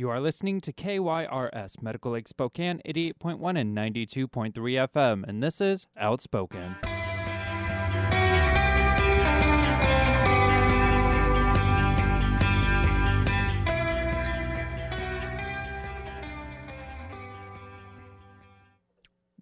You are listening to KYRS Medical Lake Spokane 88.1 and 92.3 FM, and this is Outspoken.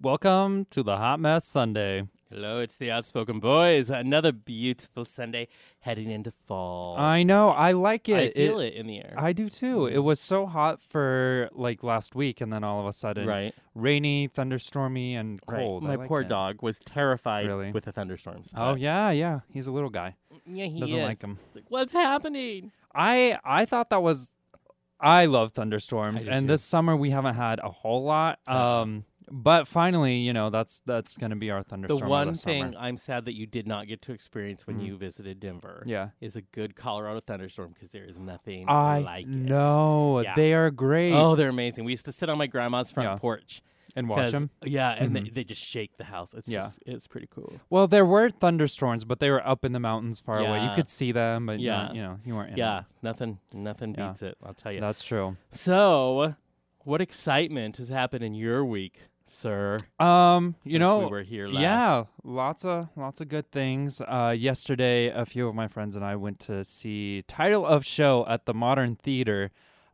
Welcome to the Hot Mess Sunday. Hello, it's the Outspoken Boys. Another beautiful Sunday heading into fall. I know, I like it. I feel it, in the air. I do too. Mm-hmm. It was so hot for like last week, and then all of a sudden, right. rainy, thunderstormy, and cold. I My like poor it. dog was terrified Really? with the thunderstorms. Oh yeah, yeah. He's a little guy. Mm, yeah, he Doesn't is. like him. It's like, What's happening? I I thought that was. I love thunderstorms, I and too. this summer we haven't had a whole lot. Uh-uh. Um, but finally, you know, that's that's going to be our The thunderstorm. of one the summer. thing I'm sad that you did not get to experience when Mhm. you visited Denver yeah, is a good Colorado thunderstorm because there is nothing I like it. know Yeah. they are great. Oh, they're amazing. We used to sit on my grandma's front Yeah. porch. and watch them. Yeah, and they, Mhm. they just shake the house. It's Yeah. just, it's pretty cool. Well, there were thunderstorms, but they were up in the mountains far away. You could see them, but yeah, Yeah. you know, you weren't. In Yeah, nothing, nothing Yeah. beats it. I'll tell you. that's true. So, what excitement has happened in your week, sir? Um, you know, we were here last. Yeah, lots of lots of good things. Uh, yesterday, a few of my friends and I went to see title of show at the Modern Theater.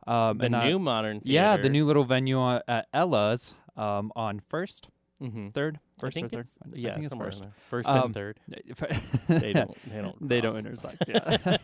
Um, the and I- new modern. Theater. yeah, the new little venue at Ella's um, on First, Mm-hmm. Third, First or Third. it's, I yeah, think it's somewhere First. First Um, and third. They don't. They don't. they don't intersect. Yeah.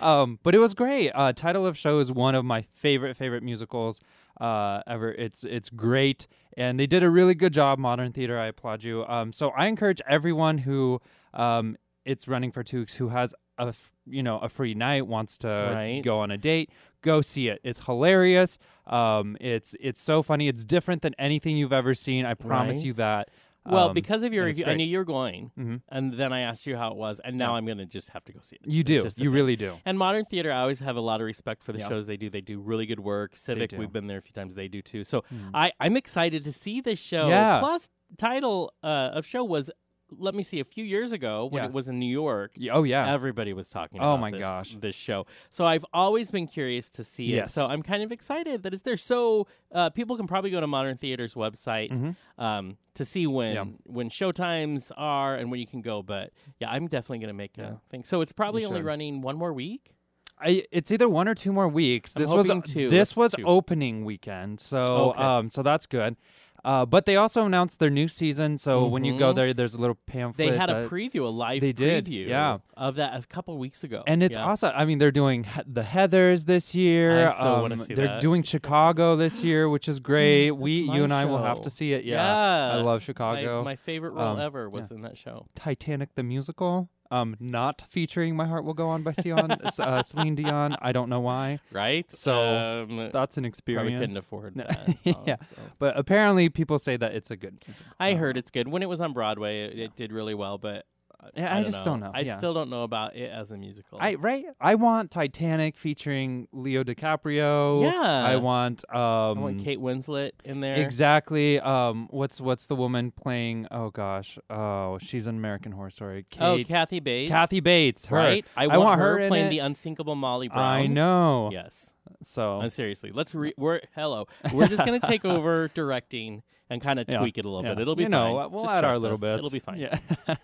um, but it was great. Uh, title of show is one of my favorite favorite musicals uh, ever. It's it's great, and they did a really good job. Modern theater, I applaud you. Um, so I encourage everyone who um, it's running for two weeks who has a f- you know a free night wants to Right. go on a date. Go see it. It's hilarious. Um, it's it's so funny. It's different than anything you've ever seen. I promise you that. Well, Um, because of your review, I knew you were going, Mhm. and then I asked you how it was, and now Yeah. I'm going to just have to go see it. you do. You thing. really do. And modern theater, I always have a lot of respect for the Yeah. shows they do. They do really good work. Civic, we've been there a few times. They do too. So Mhm. I, I'm excited to see this show. Yeah. Plus, title uh, of show was, let me see, a few years ago when Yeah. it was in New York. Oh yeah. Everybody was talking Oh about my this, gosh. this show. So I've always been curious to see it. So I'm kind of excited that it's there. So uh, people can probably go to Modern Theater's website Mhm. um, to see when Yeah. when show times are and when you can go. But yeah, I'm definitely going to make Yeah. a thing. So it's probably only running one more week. I, it's either one or two more weeks. I'm This was two. this Let's was two. opening weekend, so Okay. um, so that's good. Uh, but they also announced their new season. So when you go Mhm. there, there's a little pamphlet. They had a preview, a live they did, preview yeah. of that a couple weeks ago. and it's Yeah. awesome. I mean, they're doing he- the Heather's this year. I so um, see they're that. doing Chicago this year, which is great. that's we, you and I will have to see it. Yeah, Yeah. I love Chicago. my favorite role Um, ever was in that show. Titanic the musical, um, not featuring "My Heart Will Go On" by Sion, uh, Celine Dion. I don't know why. Right? So, um, That's an probably experience. couldn't afford that. song, Yeah. so. But apparently, people say that it's a good. musical. I don't heard it's good. When it was on Broadway, it, it did really well, but Yeah, I just don't know. I Yeah. still don't know about it as a musical. I right. I want Titanic featuring Leo DiCaprio. Yeah. I want. Um, I want Kate Winslet in there. Exactly. Um, what's what's the woman playing? Oh gosh. Oh, she's an American Horror Story. Oh, Kate. Kathy Bates. Kathy Bates. Her. Right? I I want, want her, her playing the unsinkable Molly Brown. I know. Yes. So Uh, seriously, let's re- we're hello. We're just gonna take over directing and kind of Yeah, tweak it a little yeah. bit. It'll be you fine. know, we'll Just add our little us. bits. It'll be fine. Yeah.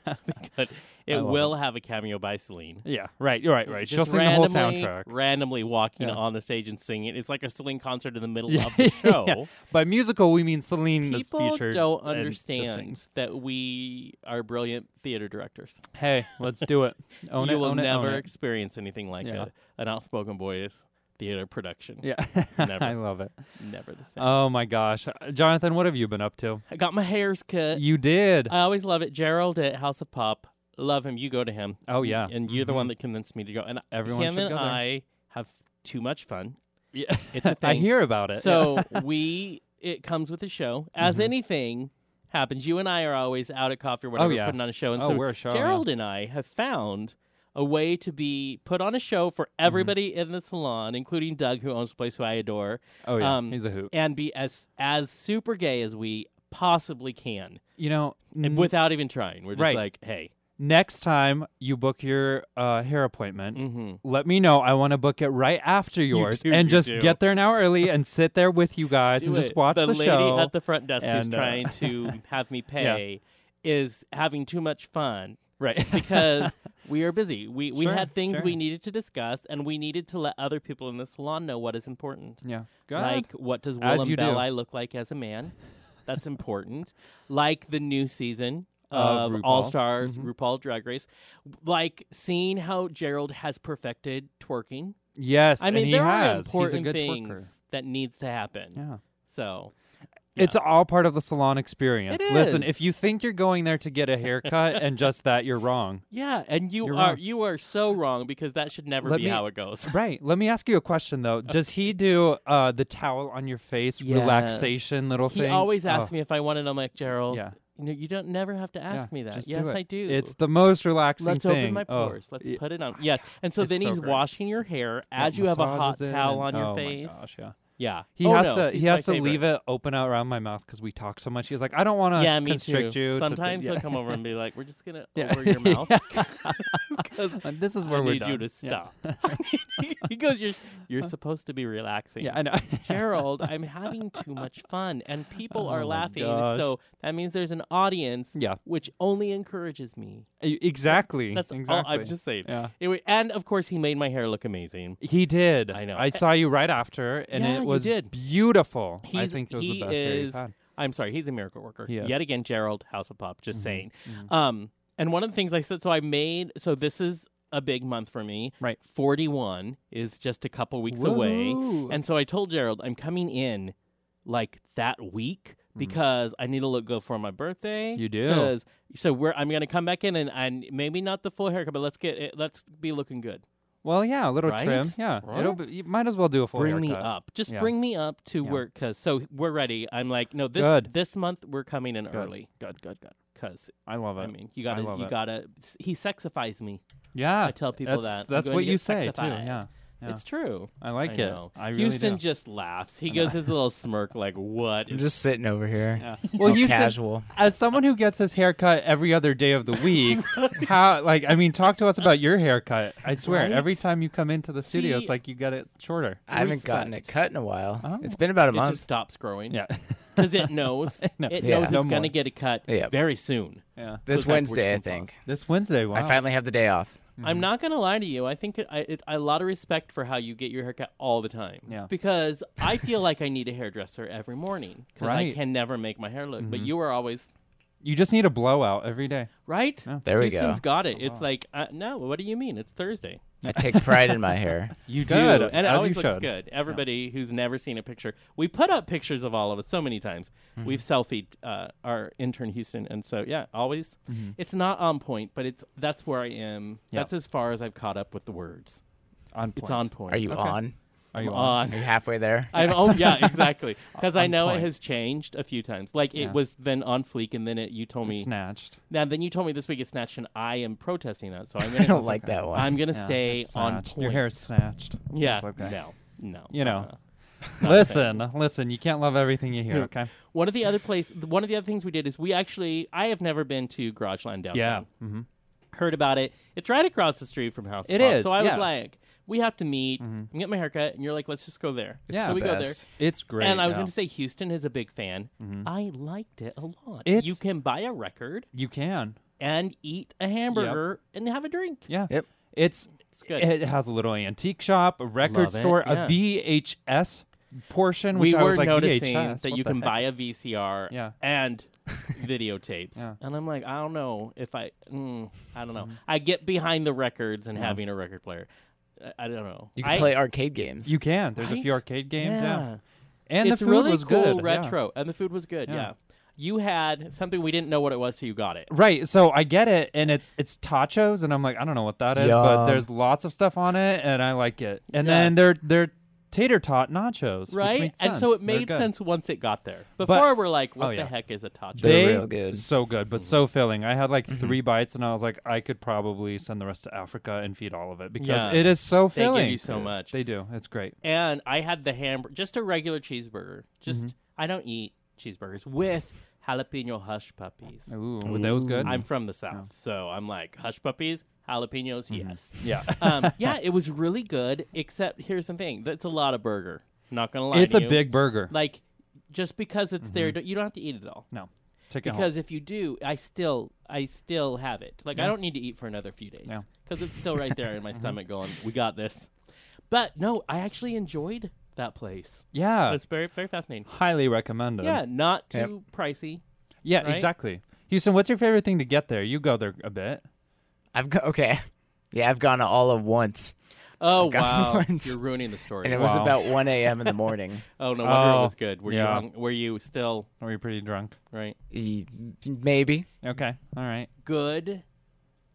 But it will have a cameo by Celine. yeah. Right. You're right. Right. She'll Just sing the whole soundtrack. Randomly walking Yeah. on the stage and singing. It's like a Celine concert in the middle of the show. By musical, we mean Celine that's People don't understand that we are brilliant theater directors. Hey, let's do it. Own you it. will own it, own never it. experience anything like Yeah. a, an outspoken boys theater production. Yeah. Never. I love it. Never the same. Oh my gosh, Jonathan, what have you been up to? I got my hairs cut. You did. I always love it. Gerald at House of Pop. Love him. You go to him. Oh, yeah. And you're the Mhm. one that convinced me to go. And Everyone him and. I have too much fun. yeah. It's a I thing. I hear about it. So we it comes with the show. As Mhm. anything happens, you and I are always out at coffee or whatever yeah. putting on a show. And oh, so we're a show. yeah. Gerald and I have found a way to be put on a show for Mm-hmm. everybody in the salon, including Doug, who owns the place, who I adore, Oh yeah, um, he's a hoot. and be as as super gay as we possibly can, You know, and n- without even trying. We're just Right. like, hey, next time you book your uh, hair appointment, Mm-hmm. let me know. I want to book it right after yours do, and you just do. get there an hour early and sit there with you guys and Do just watch the, show. the, lady show. at the front desk who's uh, trying to have me pay is having too much fun right. because we are busy. We we Sure, had things we needed to discuss, and we needed to let other people in the salon know what is important. yeah. Like what does Willam you do. Belli look like as a man? That's important. like the new season Of of All. Stars, Mhm. RuPaul Drag Race. Like seeing how Gerald has perfected twerking. Yes, I and mean, he there are has. He's a important good things twerker. that needs to happen. Yeah. So It's all part of the salon experience. It Listen, is. if you think you're going there to get a haircut and just that, you're wrong. yeah, and you You're are wrong. you are so wrong because that should never Let be me- how it goes. Right. Let me ask you a question though. Does he do uh, the towel on your face Yes. relaxation little thing? He thing? always asks Oh, me if I want it. I'm like Gerald. Yeah. You you don't never have to ask Yeah, me that. just do yes, it. I do. It's the most relaxing Let's thing. open my Oh, pores. Let's y- put it on. Yes. And so It's then so he's great. washing your hair as yeah, you have a hot massages it towel and- on your face. oh face. My gosh, yeah. Yeah. He Oh, has no, to. he's He my has to favorite. leave it open out around my mouth because we talk so much. He's like, I don't want to Yeah, me constrict you. to Sometimes he'll come over and be like, "We're just gonna Yeah. over your mouth because And this is where I we're need you done. to Yeah. stop." he goes, "You're you're uh, supposed to be relaxing." Yeah, I know. Gerald, I'm having too much fun, and people Oh are my laughing. gosh. So that means there's an audience, yeah, which only encourages me. e- exactly. That's exactly. all I'm just saying. Yeah. Anyway, and of course, he made my hair look amazing. He did. I know. I saw you right after, and Yeah, it was did. beautiful. I think it was he the best hair you've is- I'm sorry, he's a miracle worker. He. Yet again, Gerald, House of Pop, just Mhm, saying. mhm. Um, and one of the things I said, so I made, so this is a big month for me. Right. 41 is just a couple weeks away. And so I told Gerald, I'm coming in like that week because I need to look good for my birthday. Mm-hmm. You do. so we're I'm gonna come back in and, and maybe not the full haircut, but let's get it, let's be looking good. Well, yeah, a little Right? trim. Yeah, it'll be, you might as well do a full bring me haircut. up, just Yeah. bring me up to Yeah. work because so we're ready. I'm like, no, this Good. this month we're coming in early Good, good, good. because I love it. I mean you gotta love you it. gotta he sexifies me. yeah, I tell people that's, that. I'm That's going what to you get say too. sexified. Yeah, yeah. It's true. I like I it. know. I really Houston do. just laughs. He I gives know. his little smirk like, "What?" I'm is just sitting over here. Yeah. Well, Well, Houston, casual. as someone who gets his haircut every other day of the week, how like I mean, talk to us about your haircut. I swear, Right? every time you come into the studio, See- it's like you get it shorter. I haven't gotten it Respect. cut in a while. Oh. It's been about a month. it month. just stops growing. Yeah, because it knows No. it Yeah. knows No it's going to get a cut Yeah. very soon. yeah. this So it's like Wednesday, I wishful think. This Wednesday, wow. I finally have the day off. I'm not going to lie to you. I think it, I, it, a lot of respect for how you get your haircut all the time. Yeah. Because I feel like I need a hairdresser every morning because I can never make my hair look. But Mhm. you are always You just need a blowout every day. right. Yeah. There we Houston's go. got it. It's wow. like uh, no. What do you mean? It's Thursday. I take pride in my hair. You Good. do, and it as always looks should. good. Everybody who's never seen a picture, we put up pictures of all of us so many times. Mm-hmm. We've selfied uh, our intern Houston, and so yeah, always. Mhm. It's not on point, but it's that's where I am. Yeah. That's as far as I've caught up with the words. On It's point. on point. Are you Okay. on? Are you I'm on? Are you halfly there? I'm oh yeah, exactly. Because I know point. it has changed a few times. Like it Yeah. was then on fleek, and then it you told me. Snatched. Now then you told me this week it's snatched, and I am protesting that. So I'm gonna don't like that one. I'm gonna Yeah, stay on snatched. point. Your hair is snatched. Yeah. It's okay. No. No. You know. uh, it's not a thing. Listen, listen. You can't love everything you hear. Yeah. Okay. One of the other place, one of the other things we did is we actually, I have never been to Garageland downtown. Yeah. Mm-hmm. Heard about it. It's right across the street from House. of It Pop. is, So I yeah. was like, we have to meet Mhm. and get my haircut, and you're like, let's just go there. Yeah. So we go there. It's great. and I was yeah. going to say Houston is a big fan. Mhm. I liked it a lot. It's- you can buy a record You can. and eat a hamburger and have a drink. Yeah. Yep. It's It's good. it has a little antique shop, a record Love store, yeah. a VHS portion, we which I were was like, noticing VHS, that you can heck? buy a VCR Yeah. and videotapes. Yeah. And I'm like, I don't know if I, mm, I don't know. Mm-hmm. I get behind the records and Yeah. having a record player. I, I don't know. You can I- play arcade games. You can. There's a few arcade games. Yeah. Yeah. And it's the food really was cool good. yeah. retro, and the food was good. Yeah. Yeah. You had something we didn't know what it was till you got it. Right. So I get it, and it's it's tachos, and I'm like, I don't know what that is, but there's lots of stuff on it, and I like it. And Yeah. then they're they're tater tot nachos, Right? makes And so it made sense once it got there. Before we're like, what oh, the heck is a tacho? They're They real good. so good, Mm-hmm. but so filling. I had like three bites, and I was like, I could probably send the rest to Africa and feed all of it because Yeah. it is so filling. They give you so Yes, much. They do. It's great. and I had the hamburger, just a regular cheeseburger. Just Mhm. I don't eat cheeseburgers with jalapeno hush puppies. Ooh, were those good? I'm from the south, so I'm like hush puppies, jalapenos, mm-hmm. yes. yeah. um, yeah, it was really good. Except here's the thing: that's a lot of burger. Not gonna lie, it's to a you. big burger. like. Just because it's there, mm-hmm. you don't have to eat it all. no, take it home. Because if you do, I still, I still have it. Like I don't need to eat for another few days. Yeah. Because it's still right there in my mm-hmm. stomach, going, "We got this." But no, I actually enjoyed that place. Yeah, It's very, very fascinating. highly recommended. Yeah, not Yep. too pricey. yeah, right? exactly. Houston, what's your favorite thing to get there? You go there a bit. I've go- okay. Yeah, I've gone to all of once, Oh got wow, once. you're ruining the story. and it was Wow. about 1 a.m. in the morning. oh no wonder it Oh, was good. Were yeah. you hung- were you still Are you pretty drunk? right? E- Maybe. Okay, all right. Good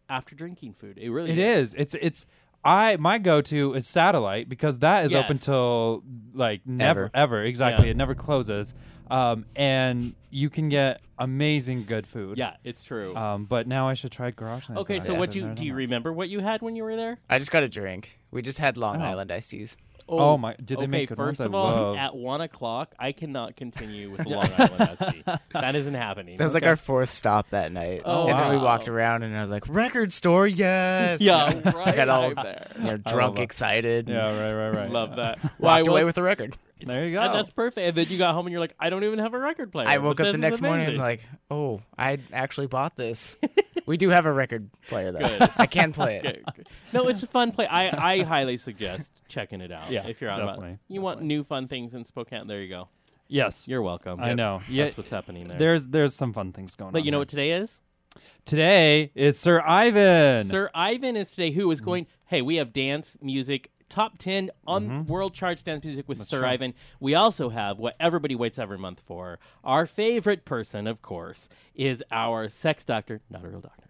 after drinking food. It really It is. It's it's. I my go to is satellite because that is open Yes. till like never Ever. ever, exactly. Yeah. It never closes, um, and you can get amazing good food. Yeah, it's true. Um, but now I should try Garage. Night okay, so I what haven't you had do you that. remember what you had when you were there? I just got a drink. We just had Long Oh. Island iced teas. Oh, oh my- did they okay, make good first ones? Of all, love- at one o'clock, I cannot continue with Long Island iced tea. That isn't happening. That was like our fourth stop that night. Oh, and then we walked around, and I was like, "Record store, yes!" yeah, I got all right there. you know, drunk, excited. Yeah, right, right, right. Love that. Well, I Walked away will with the record. S- There you and go. that's perfect. And then you got home and you're like, I don't even have a record player. I woke up the next morning and amazing. like, "Oh, I actually bought this." we do have a record player though. Good. I can play it. Okay, okay. No, it's a fun play. I, I highly suggest checking it out. Yeah, if you're out about definitely, you want new fun things in Spokane, there you go. Yes, You're welcome. I know. Yeah, That's what's happening there. there's there's some fun things going on. but you know there. what today is? Today is Sir Ivan. Sir Ivan is today, who is Mm-hmm. going. Hey, we have dance music top ten on world charts dance music with Sir Mm-hmm. Ivan. We also have what everybody waits every month for. Our favorite person, of course, is our sex doctor, not a real doctor.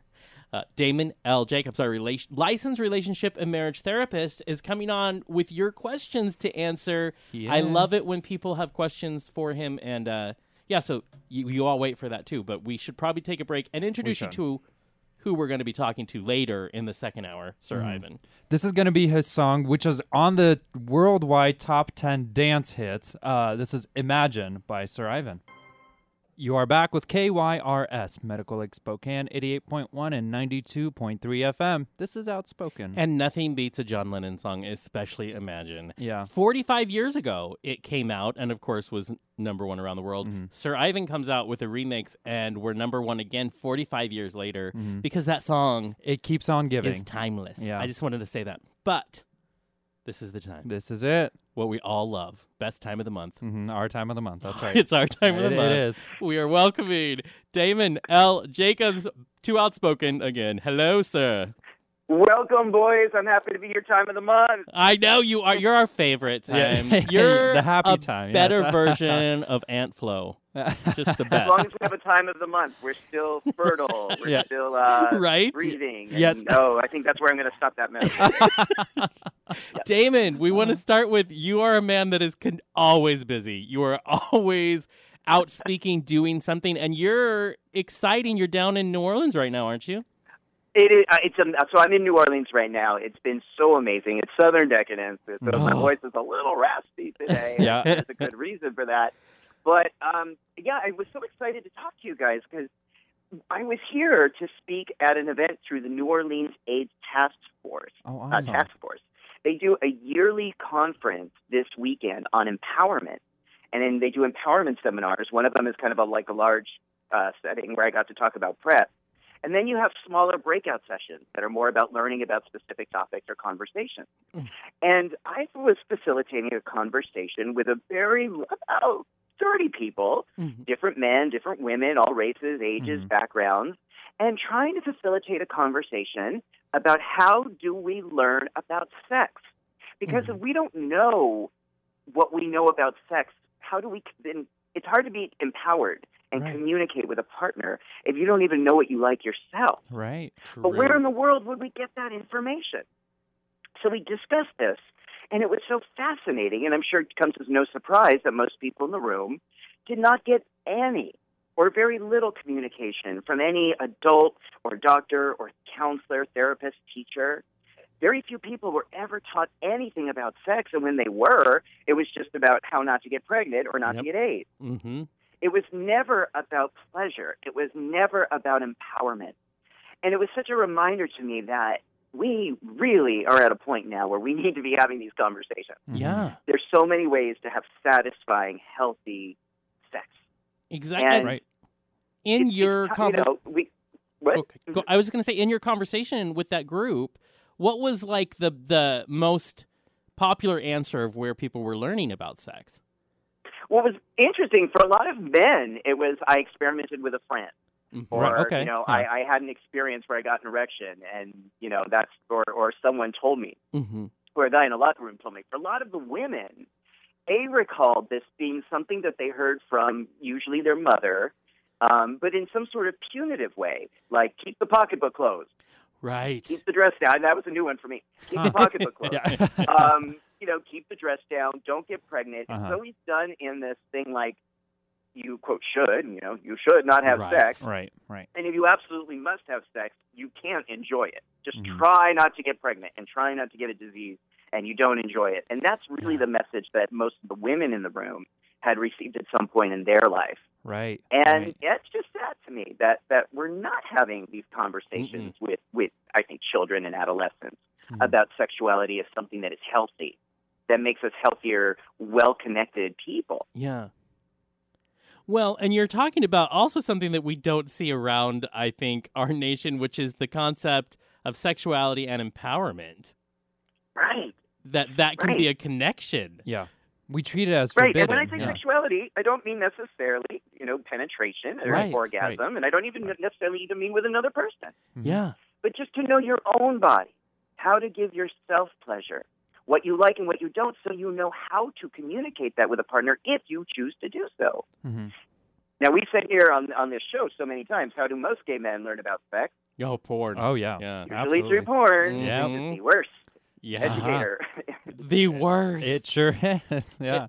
Uh, Damon L. Jacobs, our relation, licensed relationship and marriage therapist, is coming on with your questions to answer. I love it when people have questions for him, and uh, yeah, so you, you all wait for that too. But we should probably take a break and introduce you to who we're going to be talking to later in the second hour, Sir Mm-hmm. Ivan. This is going to be his song, which is on the worldwide top 10 dance hits. Uh, this is Imagine by Sir Ivan. You are back with KYRS, Medical Lake Spokane, 88.1 and 92.3 FM. This is Outspoken. And nothing beats a John Lennon song, especially Imagine. yeah. 45 years ago, it came out and, of course, was number one around the world. Mm-hmm. Sir Ivan comes out with a remix, and we're number one again 45 years later Mm-hmm. because that song It keeps on giving. timeless. Yeah. I just wanted to say that. But this is the time. This is it. What we all love. Best time of the month. hmm Our time of the month. That's right. It's our time of the it month. is. We are welcoming Damon L. Jacobs, too outspoken again. Hello, sir. Welcome, boys. I'm happy to be your time of the month. I know you are. You're our favorite. Yeah. Um, you're The happy a time, yes. Better version of Aunt Flo. Just the best. As long as we have a time of the month, we're still fertile. We're Yeah. still uh, Right? breathing. And, Yes. Oh, I think that's where I'm going to stop that metaphor. Damon, we Uh-huh. want to start with you are a man that is con- always busy. You are always out speaking, doing something, and you're exciting. You're down in New Orleans right now, aren't you? It is. Uh, it's um, so I'm in New Orleans right now. It's been so amazing. It's Southern Decadence, so my Oh. voice is a little raspy today. Yeah. there's a good reason for that. But um, yeah, I was so excited to talk to you guys because I was here to speak at an event through the New Orleans AIDS Task Force. Oh, uh, awesome. task force. They do a yearly conference this weekend on empowerment, and then they do empowerment seminars. One of them is kind of a, like a large uh, setting where I got to talk about PrEP, and then you have smaller breakout sessions that are more about learning about specific topics or conversations. Mm. And I was facilitating a conversation with a very about thirty people, mm-hmm. different men, different women, all races, ages, Mhm. backgrounds, and trying to facilitate a conversation about how do we learn about sex? Because mm-hmm. if we don't know what we know about sex, how do we then it's hard to be empowered and Right. communicate with a partner if you don't even know what you like yourself. Right. But where in the world would we get that information? So we discussed this, and it was so fascinating, and I'm sure it comes as no surprise that most people in the room did not get any or very little communication from any adult or doctor or counselor, therapist, teacher. Very few people were ever taught anything about sex, and when they were, it was just about how not to get pregnant or not Yep. to get AIDS. Mm-hmm. It was never about pleasure. It was never about empowerment. And it was such a reminder to me that we really are at a point now where we need to be having these conversations. Mhm. Yeah, There's so many ways to have satisfying, healthy sex. exactly. And Right. In It's- your it's, you conversation. know, we, what? Okay. Go- I was going to say in your conversation with that group, what was like the the most popular answer of where people were learning about sex? What was interesting for a lot of men, it was I experimented with a friend. Mhm. or Right, okay, you know huh. I, I had an experience where I got an erection and you know that's or or someone told me Mhm. or a guy in a locker room told me for a lot of the women they recalled this being something that they heard from usually their mother um, but in some sort of punitive way like keep the pocketbook closed Right. keep the dress down that was a new one for me keep the pocketbook closed Yeah. um, you know keep the dress down don't get pregnant Uh-huh. it's always done in this thing like you quote should you know you should not have Right. sex right. Right. and if you absolutely must have sex, you can't enjoy it. Just Mhm. try not to get pregnant and try not to get a disease, and you don't enjoy it. And that's really Yeah. the message that most of the women in the room had received at some point in their life. Right. And right. it's just sad to me that, that we're not having these conversations with, with, I think, children and adolescents Mhm. about sexuality as something that is healthy, that makes us healthier, well connected people. Yeah. Well, and you're talking about also something that we don't see around, I think, our nation, which is the concept of sexuality and empowerment. Right. That that can be a connection. Yeah. We treat it as Right, forbidden. and when I say yeah. sexuality, I don't mean necessarily, you know, penetration or Right, orgasm, and I don't even necessarily even mean with another person, Mhm. Yeah. but just to know your own body, how to give yourself pleasure, what you like and what you don't, so you know how to communicate that with a partner if you choose to do so. Mhm. Now, we said here on on this show so many times, how do most gay men learn about sex? Oh, porn. Oh yeah. Yeah. Usually Absolutely. through porn. Yeah. which is the worst Yeah. educator. The worst. It sure is. Yeah.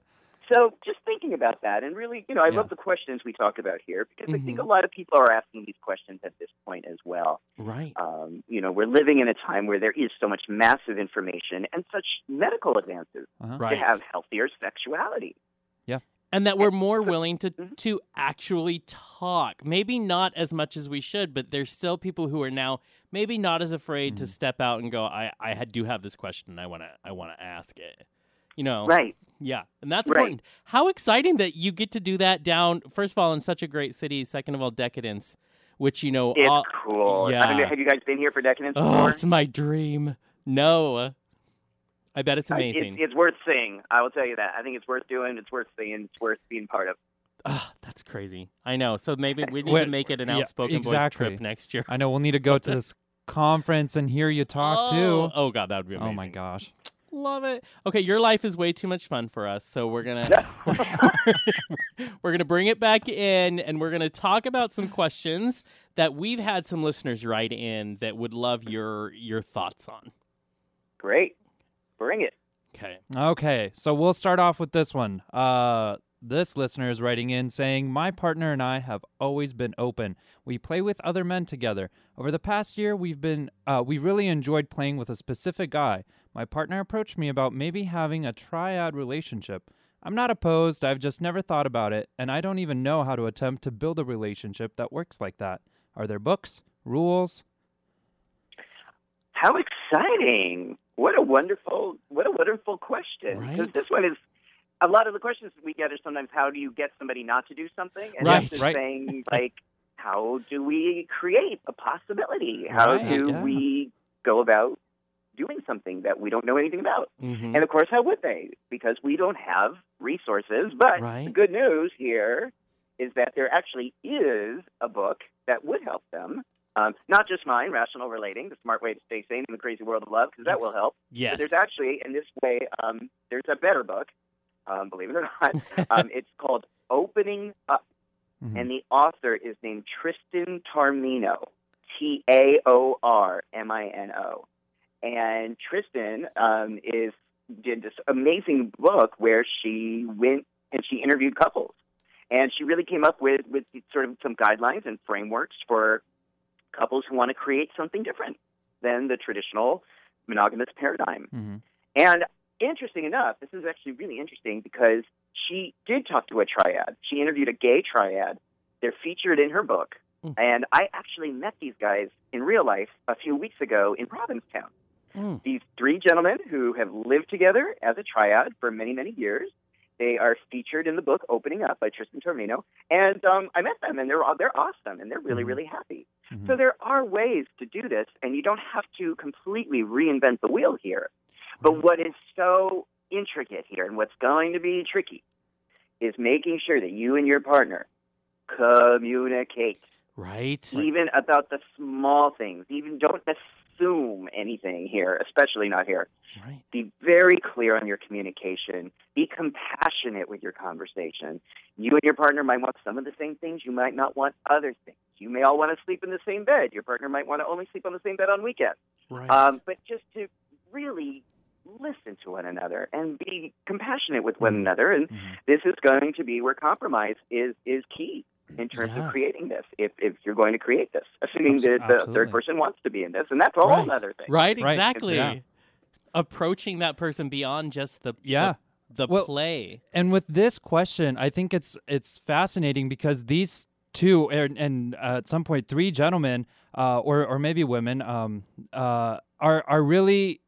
So just thinking about that, and really, you know, I Yeah. love the questions we talked about here because I think Mhm. a lot of people are asking these questions at this point as well. right. Um, you know, we're living in a time where there is so much massive information and such medical advances Uh-huh. Right. to have healthier sexuality. And that we're more willing to Mhm. to actually talk. Maybe not as much as we should, but there's still people who are now maybe not as afraid to Mhm. step out and go, I I do have this question and I want to I want to ask it. You know. Right. Yeah, and that's Right. important. How exciting that you get to do that down first of all in such a great city, second of all Decadence, which you know It's all, cool. I don't know, yeah. have you guys been here for Decadence Oh, before? it's my dream. No. I bet it's I- amazing. It's, it's worth seeing. I will tell you that. I think it's worth doing. It's worth seeing. It's worth being part of. Ah, that's crazy. I know. So maybe we need Wait, to make it an yeah, outspoken voice exactly. trip next year. I know we'll need to go to this conference and hear you talk oh, too. Oh god, that would be amazing. Oh my gosh. Love it. Okay, your life is way too much fun for us, so we're gonna we're gonna bring it back in, and we're gonna talk about some questions that we've had some listeners write in that would love your your thoughts on. Great. Bring it. Okay. Okay, so we'll start off with this one. Uh, this listener is writing in saying, My partner and I have always been open. We play with other men together. Over the past year, we've been, uh, we really enjoyed playing with a specific guy. My partner approached me about maybe having a triad relationship. I'm not opposed, I've just never thought about it, and I don't even know how to attempt to build a relationship that works like that. Are there books, rules? How exciting! What a wonderful, what a wonderful question. Because Right. this one is a lot of the questions we get are sometimes how do you get somebody not to do something, and Right, this is right. saying like how do we create a possibility? How do yeah. we go about doing something that we don't know anything about? Mm-hmm. And of course, how would they? Because we don't have resources. But Right. the good news here is that there actually is a book that would help them. Um, not just mine, Rational Relating, The Smart Way to Stay Sane in the Crazy World of Love, because that will help. yes. But there's actually, in this way, um, there's a better book, um, believe it or not. um, it's called Opening Up, Mhm. and the author is named Tristan Taormino, T A O R M I N O. And Tristan um, is did this amazing book where she went and she interviewed couples, and she really came up with with sort of some guidelines and frameworks for couples who want to create something different than the traditional monogamous paradigm. Mhm. And interesting enough, this is actually really interesting because she did talk to a triad. She interviewed a gay triad. They're featured in her book. Mm. And I actually met these guys in real life a few weeks ago in Provincetown. Mm. These three gentlemen who have lived together as a triad for many, many years. They are featured in the book "Opening Up" by Tristan Taormino, and um, I met them, and they're they're awesome, and they're really, Mhm. really happy. Mhm. So there are ways to do this, and you don't have to completely reinvent the wheel here. But what is so intricate here, and what's going to be tricky, is making sure that you and your partner communicate, Right. even about the small things. Even don't assume anything here, especially not here. Right. Be very clear on your communication. Be compassionate with your conversation. You and your partner might want some of the same things. You might not want other things. You may all want to sleep in the same bed. Your partner might want to only sleep on the same bed on weekends. Right. Um, but just to really listen to one another and be compassionate with one Mhm. another. And Mhm. this is going to be where compromise is is key in terms Yeah. of creating this. If if you're going to create this, assuming Abs- that the absolutely. third person wants to be in this, and that's a whole Right. other thing. right. Right. Exactly. Yeah. Approaching that person beyond just the Yeah. the, the Well- play. And with this question, I think it's it's fascinating because these two and, and uh, at some point three gentlemen, uh, or or maybe women, um, uh, are are really,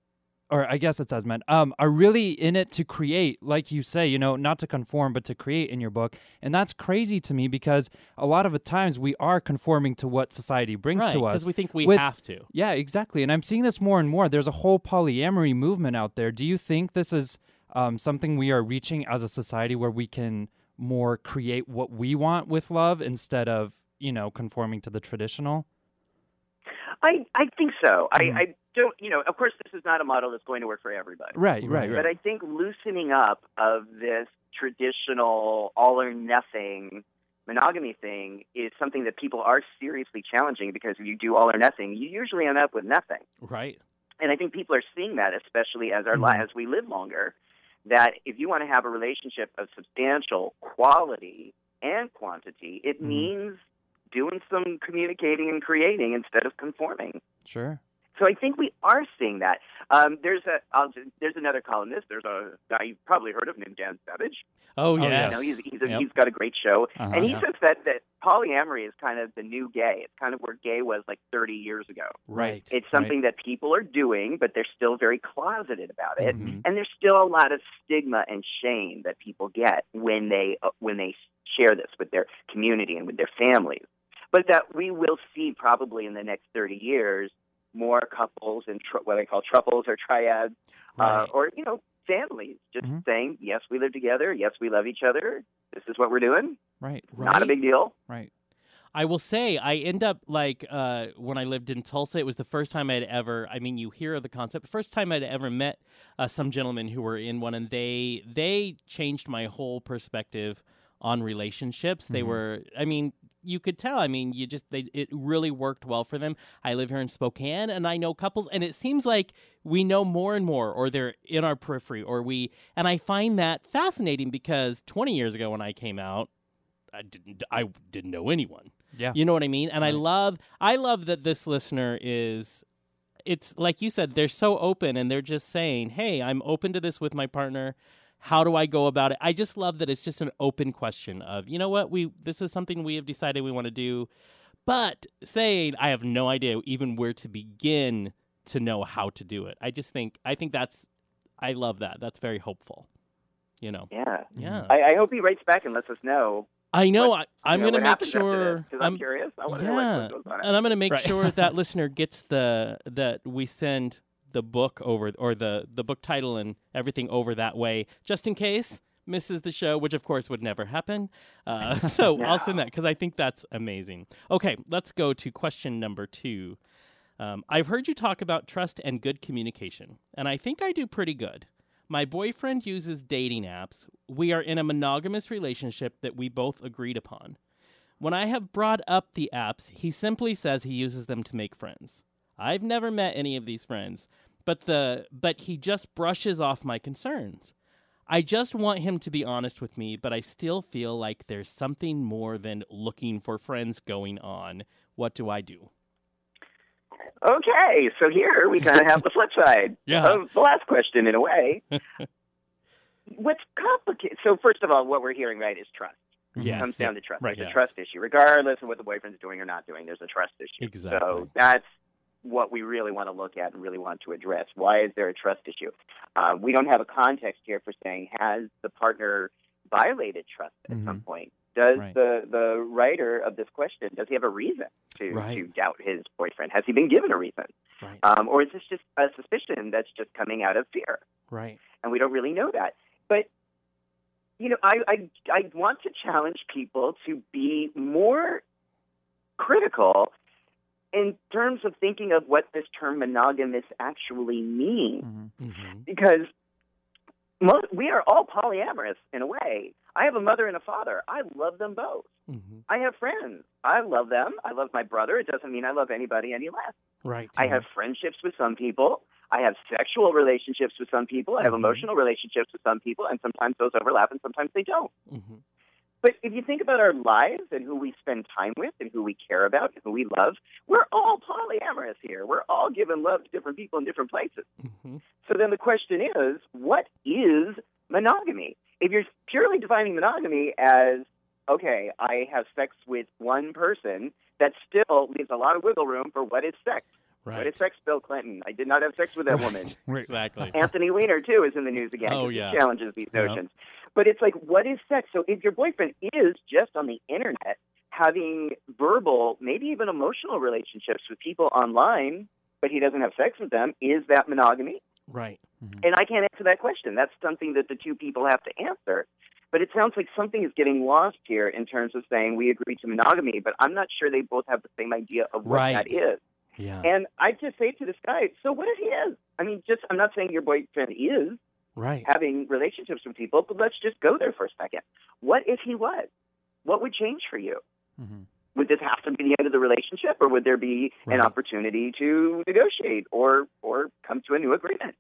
or I guess it says men, um, are really in it to create, like you say, you know, not to conform but to create in your book, and that's crazy to me because a lot of the times we are conforming to what society brings Right. to us. Because we think we with- have to. Yeah, exactly. And I'm seeing this more and more. There's a whole polyamory movement out there. Do you think this is um, something we are reaching as a society where we can more create what we want with love instead of, you know, conforming to the traditional? I I think so. Mhm. I I don't. You know, of course, this is not a model that's going to work for everybody. Right, right, right. But. I think loosening up of this traditional all or nothing monogamy thing is something that people are seriously challenging because if you do all or nothing, you usually end up with nothing. Right. And I think people are seeing that, especially as our li Mhm. as we live longer, that if you want to have a relationship of substantial quality and quantity, it Mhm. means doing some communicating and creating instead of conforming. Sure. So I think we are seeing that. Um, there's a I'll, there's another columnist. There's a guy you've probably heard of named Dan Savage. Oh, yes. yes. You know, he's he's, a, Yep. he's got a great show, Uh-huh. and he yeah. says that that polyamory is kind of the new gay. It's kind of where gay was like 30 years ago. Right. It's something that people are doing, but they're still very closeted about it, Mhm. and there's still a lot of stigma and shame that people get when they uh, when they share this with their community and with their families. But that we will see probably in the next 30 years more couples and tr- what I call triples or triads, uh, or you know families just Mhm. saying yes we live together, yes we love each other, this is what we're doing, Right. not a big deal. Right. I will say I end up like uh, when I lived in Tulsa. It was the first time I'd ever. I mean, you hear of the concept. First time I'd ever met uh, some gentlemen who were in one, and they they changed my whole perspective on relationships. They Mhm. were. I mean, you could tell. I mean, you just they it really worked well for them. I live here in Spokane, and I know couples, and it seems like we know more and more, or they're in our periphery, or we. And I find that fascinating because 20 years ago when I came out. I didn't. I didn't know anyone. Yeah. You know what I mean? And I love I love that this listener is it's like you said, they're so open and they're just saying, Hey, I'm open to this with my partner. How do I go about it? I just love that it's just an open question of, you know what, we this is something we have decided we want to do. But saying I have no idea even where to begin to know how to do it. I just think I think that's I love that. That's very hopeful. You know. Yeah, Yeah. I, I hope he writes back and lets us know. I know what- I, I'm know, going to make sure this, 'cause I'm, curious. I want to yeah, what goes on. and I'm going to make Right. sure that listener gets the that we send the book over or the the book title and everything over that way, just in case misses the show, which of course would never happen. Uh, so I'll send that because I think that's amazing. Okay, let's go to question number two. Um, I've heard you talk about trust and good communication, and I think I do pretty good. My boyfriend uses dating apps. We are in a monogamous relationship that we both agreed upon. When I have brought up the apps, he simply says he uses them to make friends. I've never met any of these friends, but the but he just brushes off my concerns. I just want him to be honest with me, but I still feel like there's something more than looking for friends going on. What do I do? Okay, so here we kind of have the flip side Yeah. of the last question in a way. what's complicated? So first of all, what we're hearing right is trust. It comes down to trust. Right. There's Yes. a trust issue, regardless of what the boyfriend's doing or not doing. There's a trust issue. Exactly. So that's what we really want to look at and really want to address. Why is there a trust issue? Uh, we don't have a context here for saying has the partner violated trust at some Mhm. point. Does Right. the the writer of this question does he have a reason to Right. to doubt his boyfriend? Has he been given a reason, Right. um, or is this just a suspicion that's just coming out of fear? Right. and we don't really know that. But you know, I I, I want to challenge people to be more critical in terms of thinking of what this term monogamous actually means, Mhm. Mm-hmm. because most, we are all polyamorous in a way. I have a mother and a father. I love them both. Mm-hmm. I have friends. I love them. I love my brother. It doesn't mean I love anybody any less. Right. I have friendships with some people. I have sexual relationships with some people. I have Mhm. emotional relationships with some people, and sometimes those overlap and sometimes they don't. But if you think about our lives and who we spend time with and who we care about and who we love, we're all polyamorous here. We're all giving love to different people in different places. Mm-hmm. So then the question is, what is monogamy? If you're purely defining monogamy as, okay, I have sex with one person, that still leaves a lot of wiggle room for what is sex. Right. What is sex, Bill Clinton? I did not have sex with that woman. Exactly. Anthony Weiner too is in the news again. Oh, 'cause he yeah. challenges these Yeah. notions. But it's like, what is sex? So if your boyfriend is just on the internet having verbal, maybe even emotional relationships with people online, but he doesn't have sex with them, is that monogamy? Right. Mm-hmm. And I can't answer that question. That's something that the two people have to answer. But it sounds like something is getting lost here in terms of saying we agree to monogamy, but I'm not sure they both have the same idea of what Right. that is. Yeah. And I just say to this guy, so what if he is? I mean, just I'm not saying your boyfriend is right. having relationships with people, but let's just go there for a second. What if he was? What would change for you? Mhm. Would this have to be the end of the relationship, or would there be Right. an opportunity to negotiate or or come to a new agreement?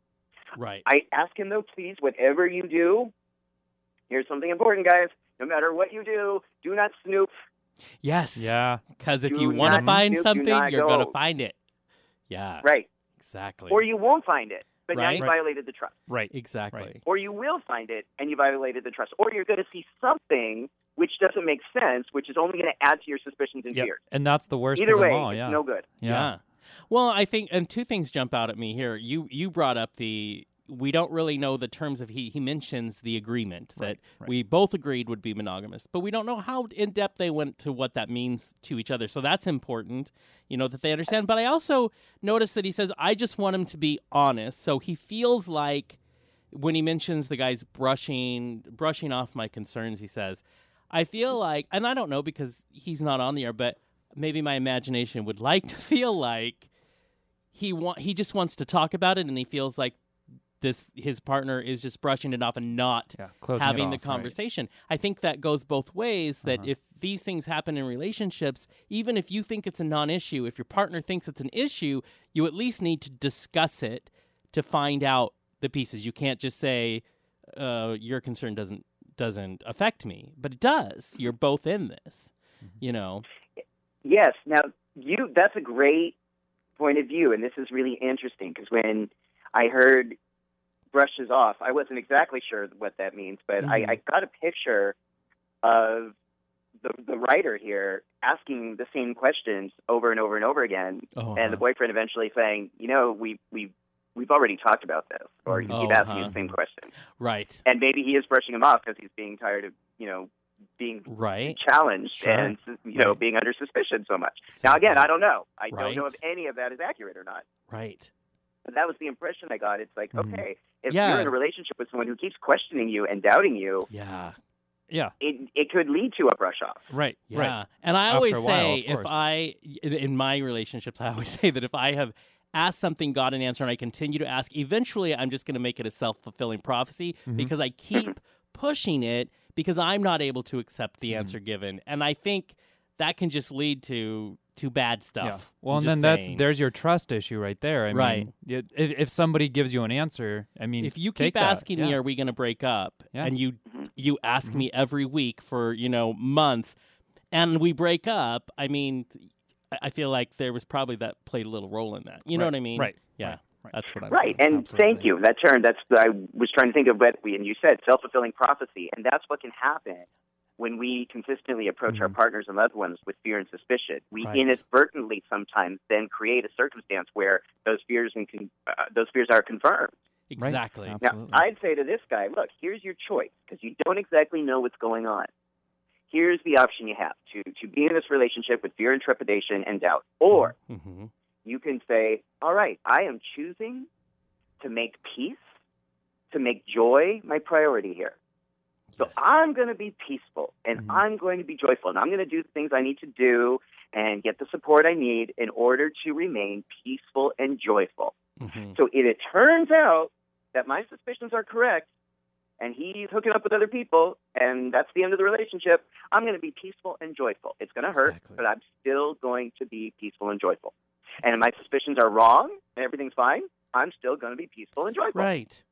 Right. I ask him though, please, whatever you do, here's something important, guys. No matter what you do, do not snoop. Yes. Yeah. Because if Do you want to find do something, not you're going to find it. Yeah. Right. Exactly. Or you won't find it, but now you Right. violated the trust. Right. exactly. Right. Or you will find it and you violated the trust. Or you're going to see something which doesn't make sense, which is only going to add to your suspicions and Yep. fears. And that's the worst Either of them way, all. it's Yeah. no good. Yeah. Well, I think, and two things jump out at me here. You you brought up the we don't really know the terms of he he mentions the agreement that right. we both agreed would be monogamous, but we don't know how in depth they went to what that means to each other. So that's important, you know, that they understand. But I also noticed that he says I just want him to be honest. So he feels like when he mentions the guy's brushing brushing off my concerns, he says, I feel like, and I don't know because he's not on the air, but maybe my imagination would like to feel like he want he just wants to talk about it, and he feels like this his partner is just brushing it off and not Yeah. Having off, the right. conversation. I think that goes both ways. That Uh-huh. if these things happen in relationships, even if you think it's a non-issue, if your partner thinks it's an issue, you at least need to discuss it to find out the pieces. You can't just say uh, your concern doesn't doesn't affect me, but it does. You're both in this. Mm-hmm. You know. Yes. Now, you that's a great point of view, and this is really interesting because when I heard brushes off, I wasn't exactly sure what that means, but Mhm. I, I got a picture of the the writer here asking the same questions over and over and over again, Oh, and the boyfriend eventually saying, "You know, we we we've already talked about this, or you keep Oh, asking huh. the same question." right, And maybe he is brushing him off because he's being tired of you know being right. challenged Sure. and you know Right. being under suspicion so much. Now again, I don't know. I Right. don't know if any of that is accurate or not. Right. But that was the impression I got. It's like, Mhm. okay, if Yeah. you're in a relationship with someone who keeps questioning you and doubting you, Yeah. Yeah. it it could lead to a brush off. Right. Yeah. Right. And I After always while, say if. I in- in my relationships I always say that if I have asked something got an answer and I continue to ask eventually I'm just going to make it a self-fulfilling prophecy Mhm. because I keep pushing it because I'm not able to accept the Mhm. answer given. And I think that can just lead to to bad stuff. Yeah. stuff. Well, and Just then that's saying. there's your trust issue right there. I Right. mean, if, if somebody gives you an answer, I mean, if you take keep that. asking me Yeah. are we going to break up Yeah. and you Mhm. you ask Mhm. me every week for you know months and we break up i mean I- i feel like there was probably that played a little role in that you know what i mean right, yeah right. That's what I'm Right, saying. and thank you. That term, that's I was trying to think of what we and you said self fulfilling prophecy, and that's what can happen when we consistently approach our Mhm. partners and loved ones with fear and suspicion. We Right. inadvertently sometimes then create a circumstance where those fears and con- uh, those fears are confirmed. Exactly. Right. Now, Absolutely. I'd say to this guy, look, here's your choice because you don't exactly know what's going on. Here's the option you have to to be in this relationship with fear and trepidation and doubt, or hmm you can say, all right, I am choosing to make peace, to make joy my priority here. So Yes. I'm going to be peaceful and Mhm. I'm going to be joyful and I'm going to do the things I need to do and get the support I need in order to remain peaceful and joyful. Mhm. So if it turns out that my suspicions are correct and he's hooking up with other people and that's the end of the relationship, I'm going to be peaceful and joyful. It's going to hurt, Exactly. but I'm still going to be peaceful and joyful. And if my suspicions are wrong and everything's fine, I'm still going to be peaceful and joyful. Right.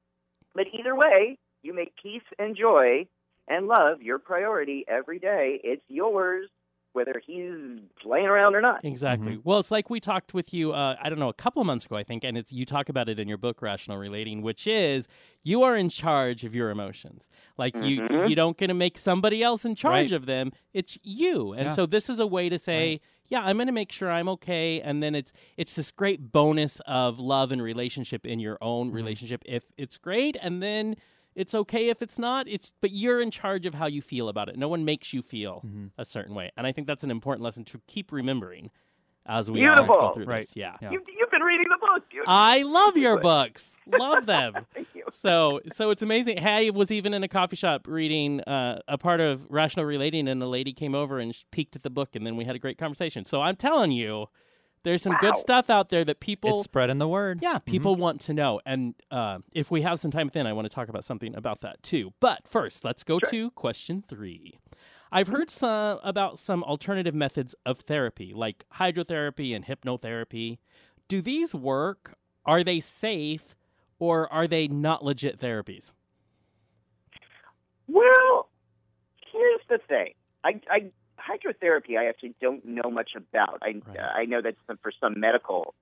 But either way, you make peace and joy and love your priority every day. It's yours, whether he's playing around or not. Exactly. Mm-hmm. Well, it's like we talked with you. Uh, I don't know, a couple months ago, I think, and it's you talk about it in your book, Rational Relating, which is you are in charge of your emotions. Like you, Mhm. you don't get to make somebody else in charge Right. of them. It's you, and Yeah. so this is a way to say. Right. Yeah, I'm going to make sure I'm okay, and then it's it's this great bonus of love and relationship in your own Mm-hmm. relationship. If it's great, and then it's okay if it's not. It's but you're in charge of how you feel about it. No one makes you feel Mhm. a certain way, and I think that's an important lesson to keep remembering as we Beautiful. go through Right. this. Yeah. Yeah. You've, you've been reading the book. You- I love your books. Love them. So, so it's amazing. I was even in a coffee shop reading uh, a part of Rational Relating, and a lady came over and she peeked at the book, and then we had a great conversation. So, I'm telling you, there's some Wow. good stuff out there that people it's spreading the word. yeah, people want to know. And uh, if we have some time within, I want to talk about something about that too. But first, let's go Sure. to question three. I've heard some, about some alternative methods of therapy, like hydrotherapy and hypnotherapy. Do these work? Are they safe? Or are they not legit therapies? Well, here's the thing. I, I hydrotherapy. I actually don't know much about. I Right. I know that for some medical,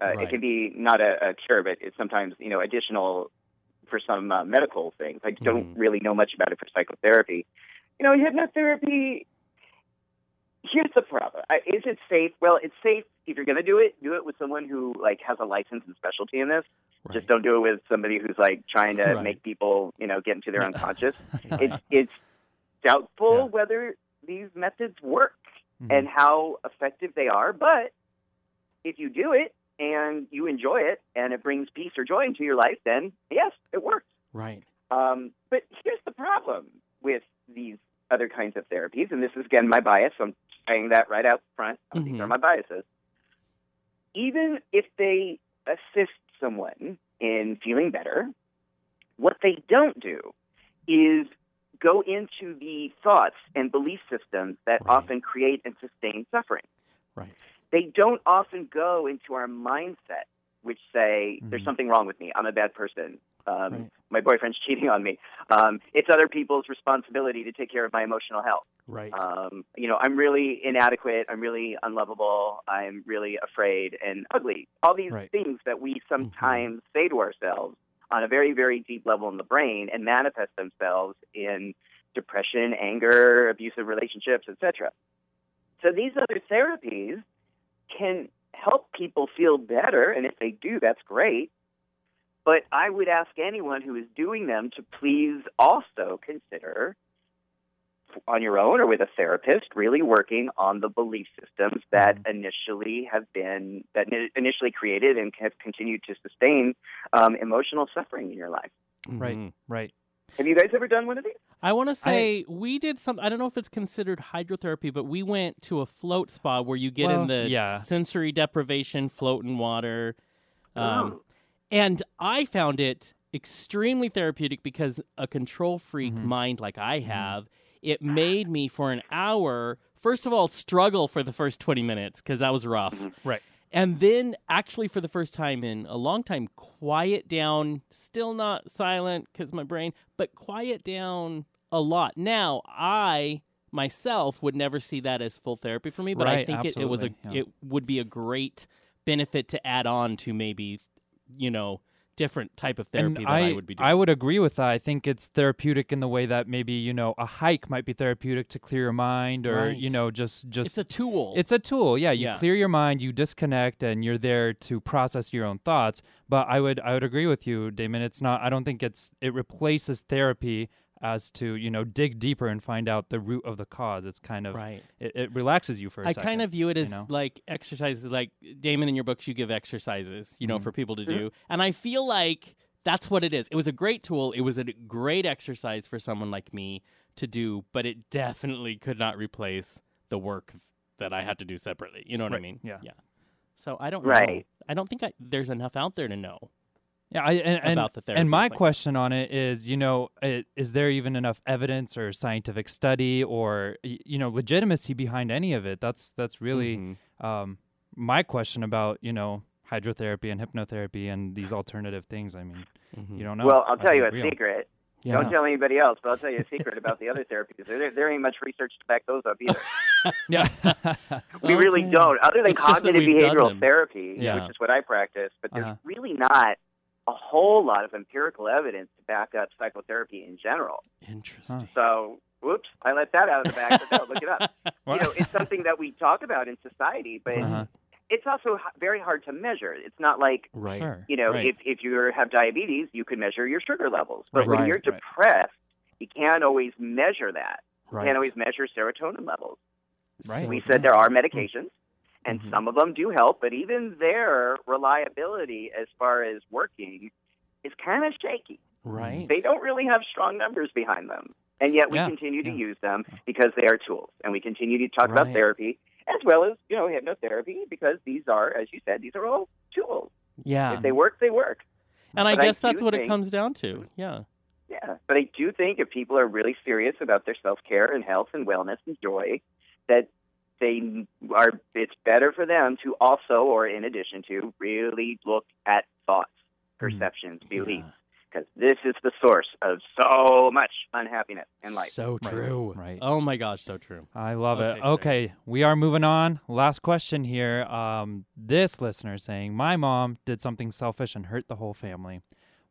uh, Right. it can be not a, a cure, but it's sometimes you know additional for some uh, medical things. I don't Mhm. really know much about it for psychotherapy. You know, hypnotherapy. Here's the problem. Is it safe? Well, it's safe if you're going to do it. Do it with someone who like has a license and specialty in this. Just don't do it with somebody who's like trying to Right. make people, you know, get into their unconscious. It's it's doubtful Yeah. whether these methods work Mhm. and how effective they are. But if you do it and you enjoy it and it brings peace or joy into your life, then yes, it works. Right. Um, but here's the problem with these other kinds of therapies, and this is again my bias. So I'm saying that right out front. These Mhm. are my biases. Even if they assist someone in feeling better, what they don't do is go into the thoughts and belief systems that Right. often create and sustain suffering Right. they don't often go into our mindset, which say there's Mhm. something wrong with me. I'm a bad person. Um, Right. My boyfriend's cheating on me. Um, it's other people's responsibility to take care of my emotional health. Right. Um, you know, I'm really inadequate. I'm really unlovable. I'm really afraid and ugly. All these Right. things that we sometimes say to ourselves on a very, very deep level in the brain and manifest themselves in depression, anger, abusive relationships, etc. So these other therapies can help people feel better, and if they do, that's great. But I would ask anyone who is doing them to please also consider on your own or with a therapist, really working on the belief systems that initially have been that initially created and have continued to sustain um, emotional suffering in your life. Right. Mhm. Right. Have you guys ever done one of these? I want to say we did some. I don't know if it's considered hydrotherapy, but we went to a float spa where you get Well, in the yeah. sensory deprivation, float in water, um, Oh. and I found it extremely therapeutic because a control freak Mhm. mind like I have, it made me for an hour. First of all, struggle for the first twenty minutes because that was rough. Mhm. Right. And then, actually, for the first time in a long time, quiet down. Still not silent because my brain, but quiet down a lot. Now, I myself would never see that as full therapy for me, but I think it, it was a yeah. it would be a great benefit to add on to maybe you know, different type of And therapy that I, would be doing. I would agree with that. I think it's therapeutic in the way that maybe you know a hike might be therapeutic to clear your mind, or you know just just it's a tool. It's a tool. Yeah, you Yeah. clear your mind, you disconnect, and you're there to process your own thoughts. But I would I would agree with you, Damon. It's not. I don't think it's it replaces therapy as to you know dig deeper and find out the root of the cause. It's kind of right. it, it relaxes you for a I second. kind of view it you as know? like exercises. Like Damon, in your books, you give exercises, you know, Mhm. for people to do, and I feel like that's what it is. It was a great tool. It was a great exercise for someone like me to do, but it definitely could not replace the work that I had to do separately. You know what I mean? yeah. Yeah. So I don't know. Right. I don't think I, there's enough out there to know. Yeah, I, and, and, about the and my therapies like that. question on it is, you know, i- is there even enough evidence or scientific study or you know legitimacy behind any of it? That's that's really Mhm. um, my question about you know hydrotherapy and hypnotherapy and these alternative things. I mean, Mhm. you don't know. well, I'll tell you a real? secret. Yeah. Don't tell anybody else, but I'll tell you a secret about the other therapies. There, there ain't much research to back those up either. Yeah. We really don't, other than It's cognitive behavioral therapy, Yeah. which is what I practice. But there's Uh-huh. really not a whole lot of empirical evidence to back up psychotherapy in general. Interesting. So, whoops, I let that out of the bag. But no, look it up. You know, it's something that we talk about in society, but Uh-huh. it's also very hard to measure. It's not like Right. Sure. you know, Right. if if you have diabetes, you can measure your sugar levels. But Right. when you're right. depressed, you can't always measure that. Right. You can't always measure serotonin levels. Right. we said there are medications, and Mhm. some of them do help, but even their reliability as far as working is kind of shaky. Right. They don't really have strong numbers behind them. And yet we Yeah, continue to yeah. use them because they are tools. And we continue to talk about therapy as well as, you know, hypnotherapy because these are, as you said, these are all tools. Yeah. If they work, they work. And I But I guess that's do what it comes down to. Yeah. Yeah, but I do think if people are really serious about their self care and health and wellness and joy, that they are. It's better for them to also, or in addition to, really look at thoughts, perceptions, beliefs, because this is the source of so much unhappiness in life. So true. right. Oh my gosh, so true. I love Okay, it. sir. Okay, we are moving on. Last question here. Um, this listener saying, My mom did something selfish and hurt the whole family.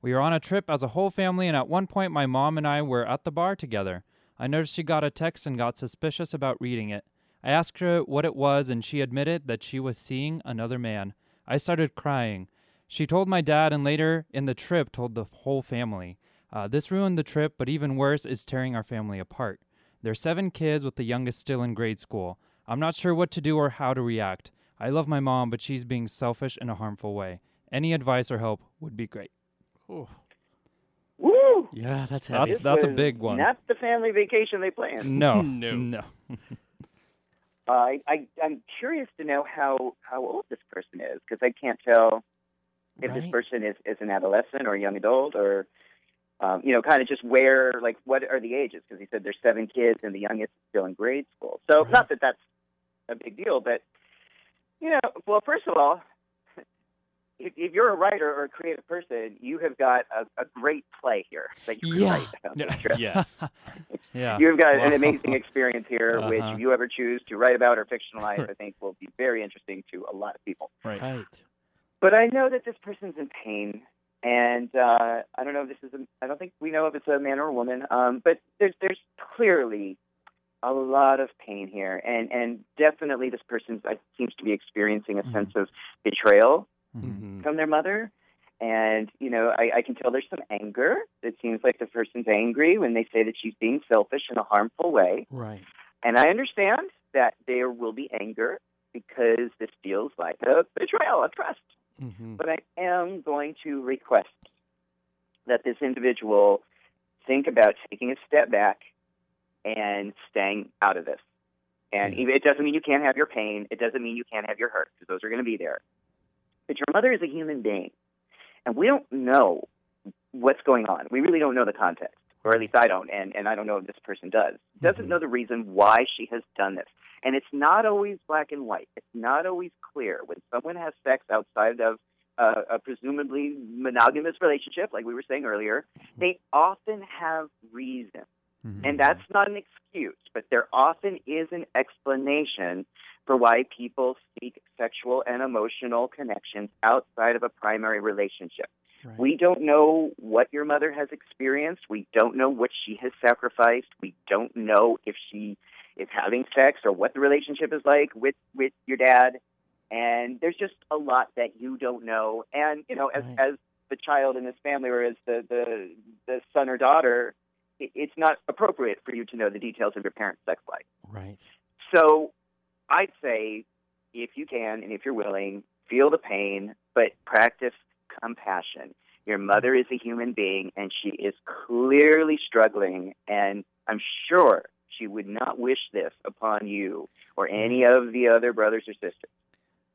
We were on a trip as a whole family, and at one point, my mom and I were at the bar together. I noticed she got a text and got suspicious about reading it. I asked her what it was, and she admitted that she was seeing another man. I started crying. She told my dad, and later in the trip, told the whole family. Uh, this ruined the trip, but even worse is tearing our family apart. There are seven kids, with the youngest still in grade school. I'm not sure what to do or how to react. I love my mom, but she's being selfish in a harmful way. Any advice or help would be great. Woo! Yeah, that's heavy. That's that's a big one. Not the family vacation they planned. No, No. no. Uh, I, I I'm curious to know how how old this person is because I can't tell if this person is is an adolescent or a young adult or um, you know kind of just where like what are the ages because he said there's seven kids and the youngest is still in grade school. So Right. not that that's a big deal, but you know, well, first of all. If, if you're a writer or a creative person, you have got a, a great play here that you can yeah. write. Yeah. yes. yeah. You've got an amazing experience here, which Uh-huh. if you ever choose to write about or fictionalize, Right. I think will be very interesting to a lot of people. Right. Right. But I know that this person's in pain, and uh, I don't know if this is. A, I don't think we know if it's a man or a woman. Um, but there's there's clearly a lot of pain here, and and definitely this person uh, seems to be experiencing a Mhm. sense of betrayal Mhm. Mhm. from their mother. And, you know, I, I can tell there's some anger. It seems like the person's angry when they say that she's being selfish in a harmful way. Right. And I understand that there will be anger because this feels like a betrayal of trust. hmm But I am going to request that this individual think about taking a step back and staying out of this. And Yeah. even- it doesn't mean you can't have your pain. It doesn't mean you can't have your hurt because those are going to be there. But your mother is a human being, and we don't know what's going on. We really don't know the context, or at least I don't, and, and I don't know if this person does. Doesn't Mhm. know the reason why she has done this. And it's not always black and white. It's not always clear. When someone has sex outside of uh, a presumably monogamous relationship, like we were saying earlier, they often have reason. Mhm. And that's not an excuse, but there often is an explanation for why people seek sexual and emotional connections outside of a primary relationship. Right. We don't know what your mother has experienced. We don't know what she has sacrificed. We don't know if she is having sex or what the relationship is like with with your dad. And there's just a lot that you don't know. And you know, as Right. as the child in this family or as the the, the son or daughter, it, it's not appropriate for you to know the details of your parents' sex life. right. So I'd say if you can and if you're willing, feel the pain, but practice compassion. Your mother is a human being and she is clearly struggling, and I'm sure she would not wish this upon you or any of the other brothers or sisters.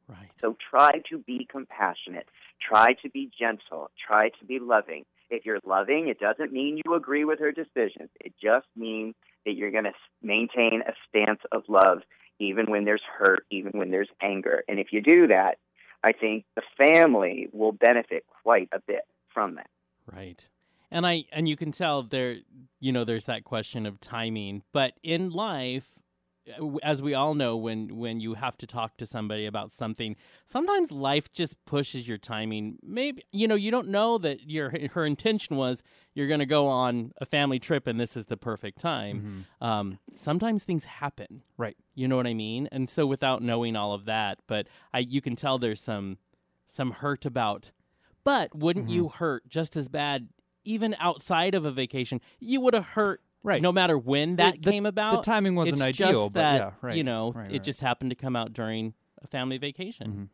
Right. So try to be compassionate. Try to be gentle. Try to be loving. If you're loving, it doesn't mean you agree with her decisions. It just means that you're going to maintain a stance of love even when there's hurt, even when there's anger. And if you do that, I think the family will benefit quite a bit from that. Right. And I and you can tell there you know there's that question of timing, but in life as we all know when when you have to talk to somebody about something, sometimes life just pushes your timing. Maybe you know you don't know that your her intention was you're going to go on a family trip and this is the perfect time. Um, sometimes things happen. Right. You know what I mean? And so without knowing all of that, but I you can tell there's some some hurt about but wouldn't you Mm-hmm. hurt just as bad even outside of a vacation? You would have hurt Right. no matter when that the, came about. The timing wasn't it's ideal, just but that yeah, right. you know right, it just happened to come out during a family vacation. Mhm.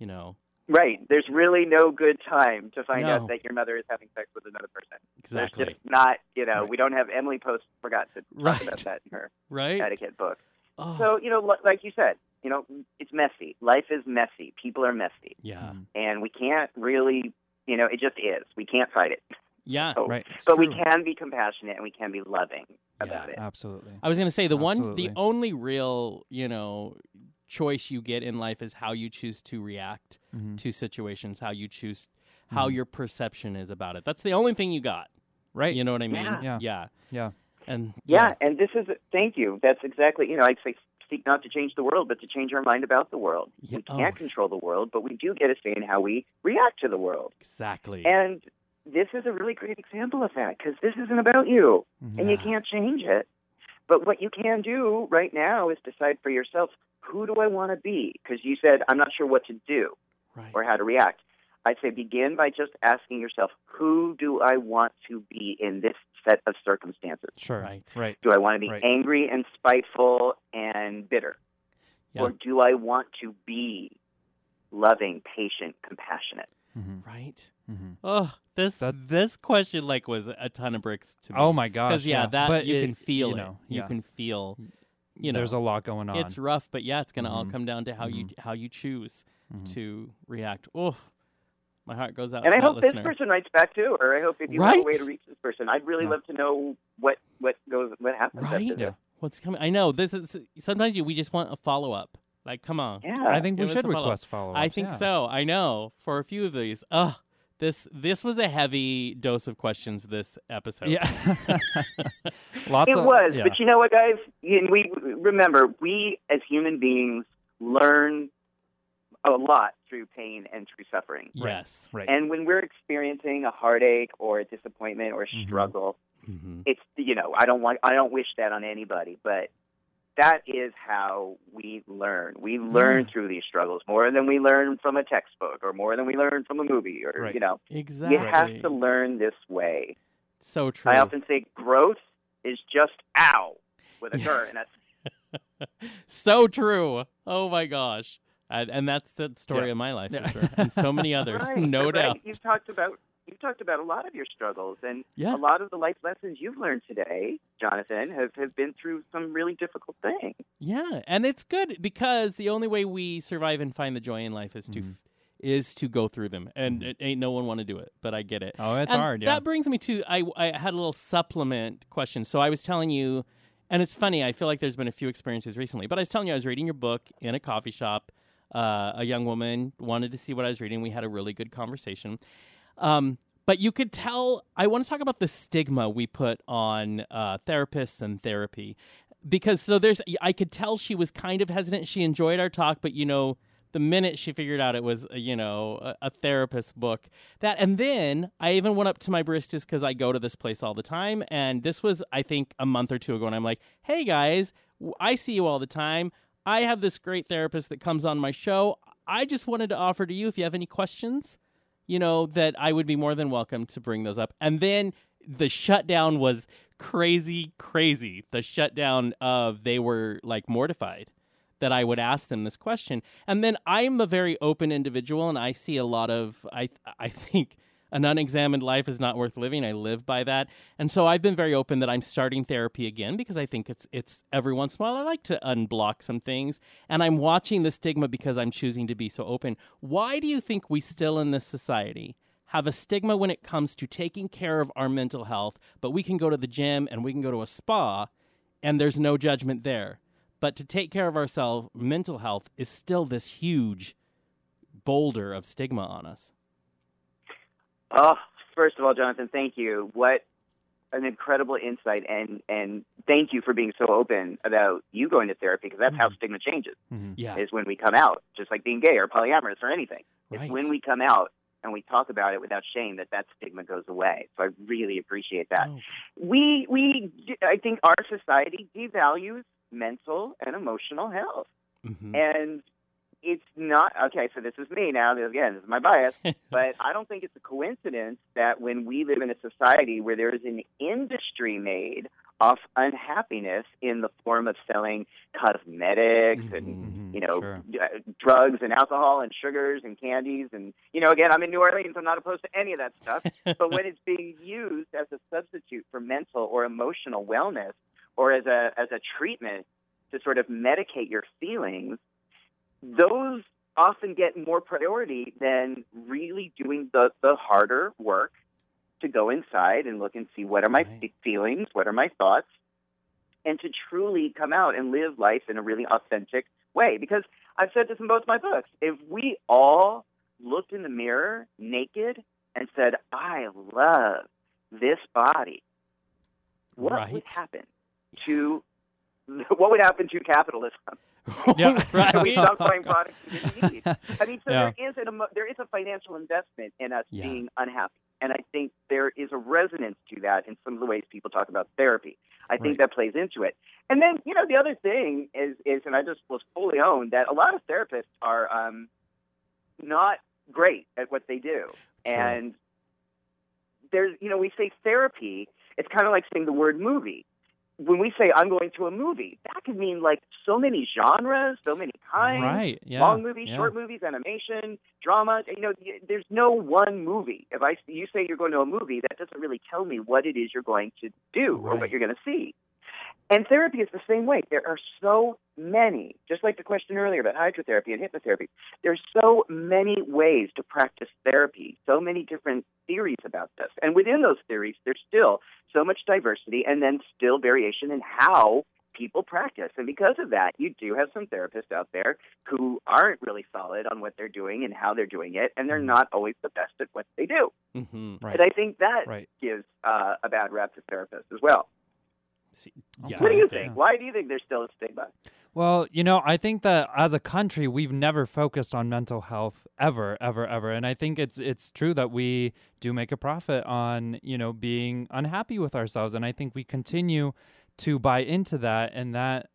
You know Right. There's really no good time to find No. out that your mother is having sex with another person. exactly There's just not, you know, Right. we don't have Emily Post forgot to talk Right. about that in her right. etiquette book. Oh, So, you know, like you said, you know, it's messy. Life is messy. People are messy. yeah, Mhm. And we can't really, you know, it just is. We can't fight it. Yeah. So, Right. It's but we can be compassionate and we can be loving about it. Absolutely. I was going to say the one, the only real, you know, choice you get in life is how you choose to react Mhm. to situations, how you choose, how Mhm. your perception is about it. That's the only thing you got. Right. You know what I mean? Yeah. Yeah. Yeah. Yeah. And Yeah, and this is, thank you. That's exactly, you know, I'd say seek not to change the world, but to change our mind about the world. Yeah, We can't oh. control the world, but we do get a say in how we react to the world. exactly. And this is a really great example of that because this isn't about you Mhm. and you can't change it. But what you can do right now is decide for yourself who do I want to be? Because you said, I'm not sure what to do right. or how to react. I'd say begin by just asking yourself, who do I want to be in this set of circumstances? Sure. Right. Right. Do I want to be Right. angry and spiteful and bitter? Yeah. Or do I want to be loving, patient, compassionate? Mhm. Right. Mhm. Oh, this That- this question like was a ton of bricks to me. Oh my gosh. Because yeah, that but you it- can feel you it. know, You yeah. can feel. You know, There's a lot going on. it's rough, but yeah, it's gonna all Mhm. come down to how you how you choose Mhm. to react. Oh, my heart goes out And to I that hope this person writes back too, or I hope if you have a way to reach this person, I'd really Yeah. love to know what what goes what happens. Right? Yeah. What's coming? I know this is sometimes you we just want a follow up. Like, come on. Yeah. I think we Give should a follow-up. request follow I think so. I know for a few of these. Ugh, this this was a heavy dose of questions. This episode. Yeah. Lots it of was, yeah. but you know what, guys? And we remember we as human beings learn a lot through pain and through suffering. Yes. right. And when we're experiencing a heartache or a disappointment or a Mhm. struggle, hmm it's you know I don't want I don't wish that on anybody, but that is how we learn. We mm. learn Yeah. through these struggles more than we learn from a textbook or more than we learn from a movie or Right. you know. Exactly. You have to learn this way. So true. I often say growth is just ow with a gur, and that's so true. Oh my gosh. And, and that's the story Yeah. of my life Yeah. for sure, and so many others, right, no right. doubt. You've talked about you've talked about a lot of your struggles, and Yeah. a lot of the life lessons you've learned today, Jonathan, have have been through some really difficult things. Yeah, and it's good because the only way we survive and find the joy in life is to Mhm. f- is to go through them, and Mhm. it ain't no one want to do it, but I get it. Oh, it's And hard. Yeah. That brings me to I I had a little supplement question. So I was telling you, and it's funny. I feel like there's been a few experiences recently, but I was telling you I was reading your book in a coffee shop. Uh, a young woman wanted to see what I was reading. We had a really good conversation. Um, but you could tell. I want to talk about the stigma we put on uh, therapists and therapy because so there's I could tell she was kind of hesitant. She enjoyed our talk, but you know, the minute she figured out it was uh, you know a, a therapist book that and then I even went up to my baristas because I go to this place all the time, and this was I think a month or two ago, and I'm like, hey guys, i see you all the time. I have this great therapist that comes on my show. I just wanted to offer to you if you have any questions, you know, that I would be more than welcome to bring those up. And then the shutdown was crazy, crazy. The shutdown of they were like mortified that I would ask them this question. And then I'm a very open individual and I see a lot of I I think an unexamined life is not worth living. I live by that. And so I've been very open that I'm starting therapy again because I think it's it's every once in a while I like to unblock some things. And I'm watching the stigma because I'm choosing to be so open. Why do you think we still in this society have a stigma when it comes to taking care of our mental health, but we can go to the gym and we can go to a spa and there's no judgment there. But to take care of ourselves, mental health is still this huge boulder of stigma on us. Oh, first of all, Jonathan, thank you. What an incredible insight, and and thank you for being so open about you going to therapy because that's how stigma changes. Mhm. Yeah. Is when we come out, just like being gay or polyamorous or anything. Right. It's when we come out and we talk about it without shame that that stigma goes away. So I really appreciate that. Oh. We we I think our society devalues mental and emotional health. Mhm. And it's not okay. So this is me now. Again, this is my bias, but I don't think it's a coincidence that when we live in a society where there is an industry made off unhappiness in the form of selling cosmetics and Mhm. you know Sure. uh, drugs and alcohol and sugars and candies and you know again I'm in New Orleans. I'm not opposed to any of that stuff. but when it's being used as a substitute for mental or emotional wellness or as a as a treatment to sort of medicate your feelings, those often get more priority than really doing the, the harder work to go inside and look and see what are my Right. feelings, what are my thoughts, and to truly come out and live life in a really authentic way. Because I've said this in both my books. If we all looked in the mirror naked and said, I love this body, what would happen to what would happen to capitalism? Yeah. right. we stop buying products we didn't need. I mean, so Yeah. there is an there is a financial investment in us Yeah. being unhappy, and I think there is a resonance to that in some of the ways people talk about therapy. I think Right. that plays into it. And then you know the other thing is is, and I just was fully owned that a lot of therapists are um, not great at what they do, Sure. and there's you know we say therapy, it's kind of like saying the word movie when we say I'm going to a movie, that could mean like so many genres, so many kinds. Right, yeah, Long movies, yeah. short movies, animation, drama. You know, there's no one movie. If I you say you're going to a movie, that doesn't really tell me what it is you're going to do or what you're going to see. And therapy is the same way. There are so many, just like the question earlier about hydrotherapy and hypnotherapy, there's so many ways to practice therapy, so many different theories about this. And within those theories, there's still so much diversity and then still variation in how people practice. And because of that, you do have some therapists out there who aren't really solid on what they're doing and how they're doing it, and they're not always the best at what they do. hmm Right. And I think that Right. gives uh, a bad rap to therapists as well. See, yeah, What do you Yeah. think? Why do you think there's still a stigma? Well, you know, I think that as a country, we've never focused on mental health ever, ever, ever, and I think it's it's true that we do make a profit on you know being unhappy with ourselves, and I think we continue to buy into that, and that.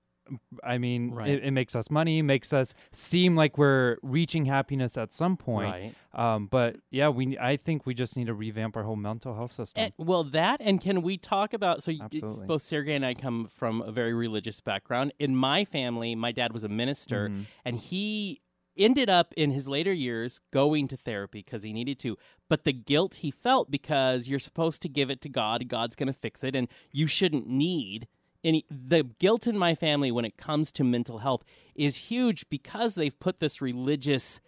I mean, Right. it, it makes us money, makes us seem like we're reaching happiness at some point. Right. Um, but yeah, we I think we just need to revamp our whole mental health system. And, well, that and can we talk about? So Absolutely. both Sergey and I come from a very religious background. In my family, my dad was a minister, Mhm. and he ended up in his later years going to therapy because he needed to. But the guilt he felt because you're supposed to give it to God, God's going to fix it, and you shouldn't need. Any, the guilt in my family when it comes to mental health is huge because they've put this religious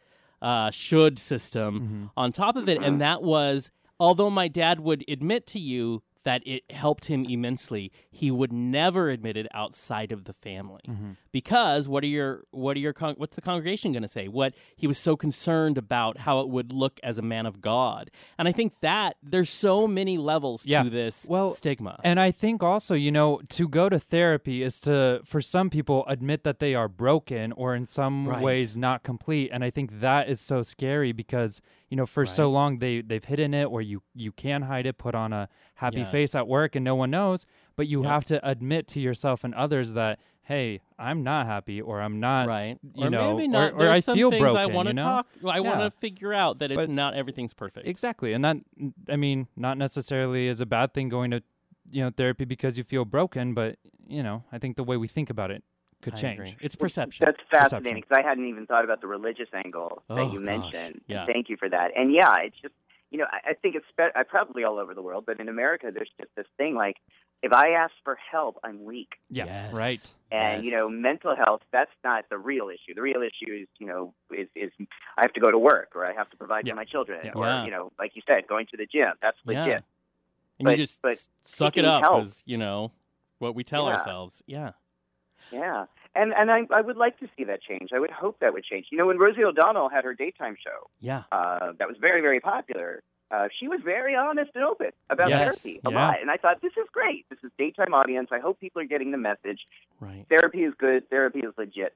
uh, should system on top of it. And that was, although my dad would admit to you that it helped him immensely, he would never admit it outside of the family. Mm-hmm. Because what are your what are your con- what's the congregation going to say? What he was so concerned about how it would look as a man of God. And I think that there's so many levels Yeah. to this Well, stigma. And I think also, you know, to go to therapy is to, for some people, admit that they are broken or in some Right. ways not complete. And I think that is so scary because, you know, for so long they, they've hidden it or you, you can hide it, put on a happy Yeah. face at work and no one knows. But you Yep. have to admit to yourself and others that, hey, I'm not happy or I'm not, right. you or know, maybe not. or There's I some feel things I want to you know? talk. I want to figure out that it's But- not everything's perfect. Exactly. And that, I mean, not necessarily is a bad thing going to, you know, therapy because you feel broken, but, you know, I think the way we think about it could I change. agree. It's perception. That's fascinating because I hadn't even thought about the religious angle Oh, that you gosh. mentioned. Yeah. Thank you for that. And yeah, it's just you know I, I think it's spe- I probably all over the world, but in America there's just this thing like if I ask for help, I'm weak. Yeah. Yes. Right. And you know, mental health, that's not the real issue. The real issue is, you know, is, is I have to go to work or I have to provide Yeah. for my children Yeah. or, Yeah. you know, like you said, going to the gym. That's legit. Yeah. And But- you just but suck it up help- as, you know, what we tell Yeah. ourselves. Yeah. Yeah. And and I I would like to see that change. I would hope that would change. You know, when Rosie O'Donnell had her daytime show, Yeah. uh, that was very, very popular. Uh, she was very honest and open about Yes. therapy a Yeah. lot, and I thought this is great. This is daytime audience. I hope people are getting the message. Right. Therapy is good. Therapy is legit.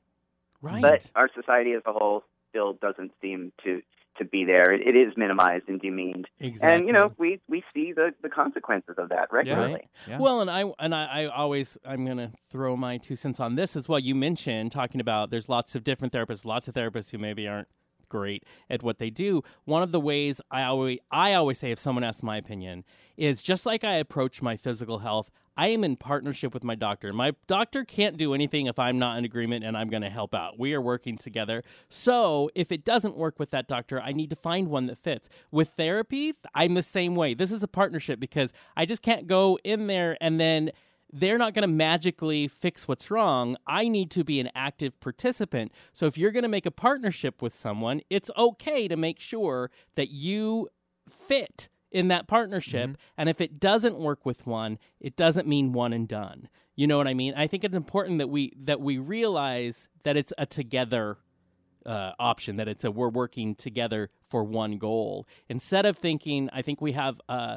Right. But our society as a whole still doesn't seem to to be there. It, it is minimized and demeaned, exactly. and you know we we see the the consequences of that regularly. Yeah. Well, and I and I, I always I'm gonna throw my two cents on this as well. You mentioned talking about there's lots of different therapists, lots of therapists who maybe aren't great at what they do. One of the ways I always I always say if someone asks my opinion is just like I approach my physical health. I am in partnership with my doctor. My doctor can't do anything if I'm not in agreement and I'm going to help out. We are working together. So, if it doesn't work with that doctor, I need to find one that fits. With therapy, I'm the same way. This is a partnership because I just can't go in there and then they're not going to magically fix what's wrong. I need to be an active participant. So if you're going to make a partnership with someone, it's okay to make sure that you fit in that partnership. And if it doesn't work with one, it doesn't mean one and done. You know what I mean? I think it's important that we that we realize that it's a together uh, option that it's a we're working together for one goal instead of thinking i think we have uh,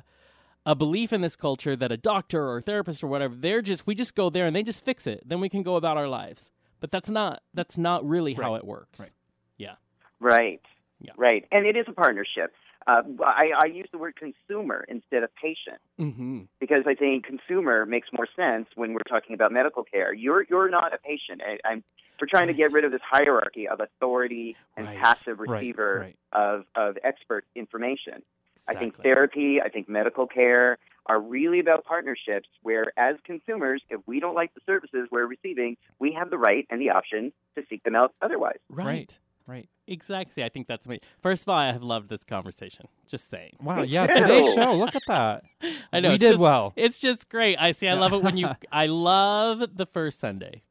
a belief in this culture that a doctor or a therapist or whatever they're just we just go there and they just fix it then we can go about our lives but that's not that's not really how it works Right. Yeah right. Yeah. Right. And it is a partnership. Uh, I, I use the word consumer instead of patient. mm-hmm. because I think consumer makes more sense when we're talking about medical care. You're you're not a patient. I, I'm we're trying to get rid of this hierarchy of authority and Right. passive receiver right. of of expert information. I think therapy, I think medical care are really about partnerships where as consumers, if we don't like the services we're receiving, we have the right and the option to seek them out otherwise. right. Right. Right. exactly i think that's me first of all i have loved this conversation just saying Wow. Yeah. Today's show. Look at that. i know we did just- well. It's just great. I see. I love it when you. I love the first Sunday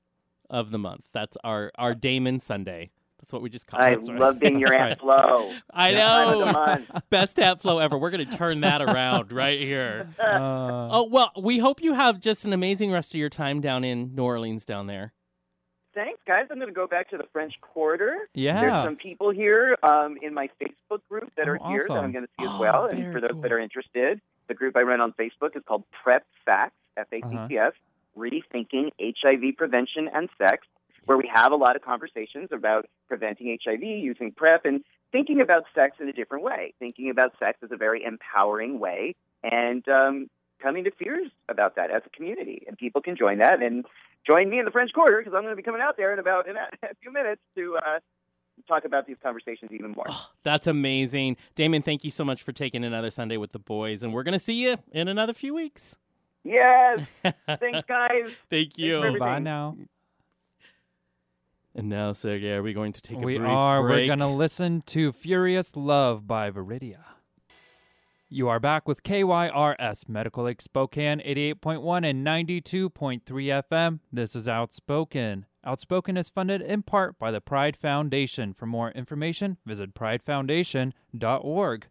of the month. That's our our Damon Sunday. That's what we just call I it. That's right. love being your That's Aunt right. Flo. I Time of the know. Best hat flow ever. We're gonna turn that around right here. Uh, Oh well, we hope you have just an amazing rest of your time down in New Orleans down there. Thanks, guys. I'm going to go back to the French Quarter. yeah. There's some people here um, in my Facebook group that are Oh, here that. I'm going to see as Oh, well. And for those cool. that are interested, the group I run on Facebook is called PrEP Facts, F A C Uh-huh. T S, Rethinking HIV Prevention and Sex, where we have a lot of conversations about preventing HIV, using PrEP, and thinking about sex in a different way, thinking about sex as a very empowering way, and um, coming to fears about that as a community. And people can join that and join me in the French Quarter because I'm going to be coming out there in about in a, a few minutes to uh, talk about these conversations even more. Oh, that's amazing, Damon. Thank you so much for taking another Sunday with the boys, and we're gonna see you in another few weeks. Yes, thanks, guys. Thank you. for. Bye now. And now, Sergey, are we going to take a we brief are. break? We're gonna listen to "Furious Love" by Viridia. You are back with KYRS Medical Lake Spokane 88.1 and 92.3 FM. This is Outspoken. Outspoken is funded in part by the Pride Foundation. For more information, visit pridefoundation.org.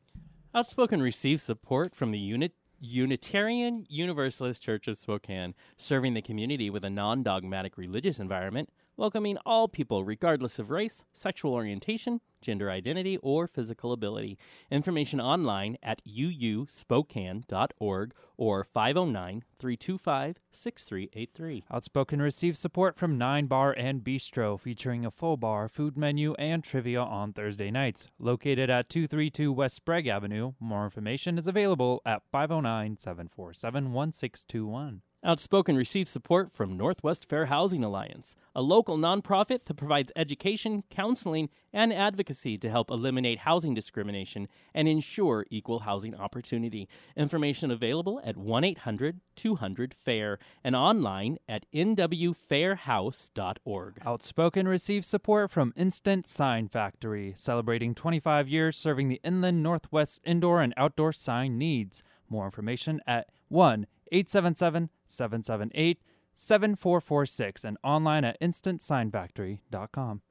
Outspoken receives support from the Unit Unitarian Universalist Church of Spokane, serving the community with a non dogmatic religious environment, welcoming all people regardless of race, sexual orientation, gender identity, or physical ability. Information online at uuspokane.org or 509 325 6383. Outspoken receives support from Nyne Bar and Bistro, featuring a full bar, food menu, and trivia on Thursday nights. Located at 232 West Sprague Avenue. More information is available at 509 747 1621. Outspoken receives support from Northwest Fair Housing Alliance, a local nonprofit that provides education, counseling, and advocacy to help eliminate housing discrimination and ensure equal housing opportunity. Information available at 1 800 200 FAIR and online at nwfairhouse.org. Outspoken receives support from Instant Sign Factory, celebrating 25 years serving the inland Northwest indoor and outdoor sign needs. More information at 1 877 778 7446 and online at instantsignfactory.com.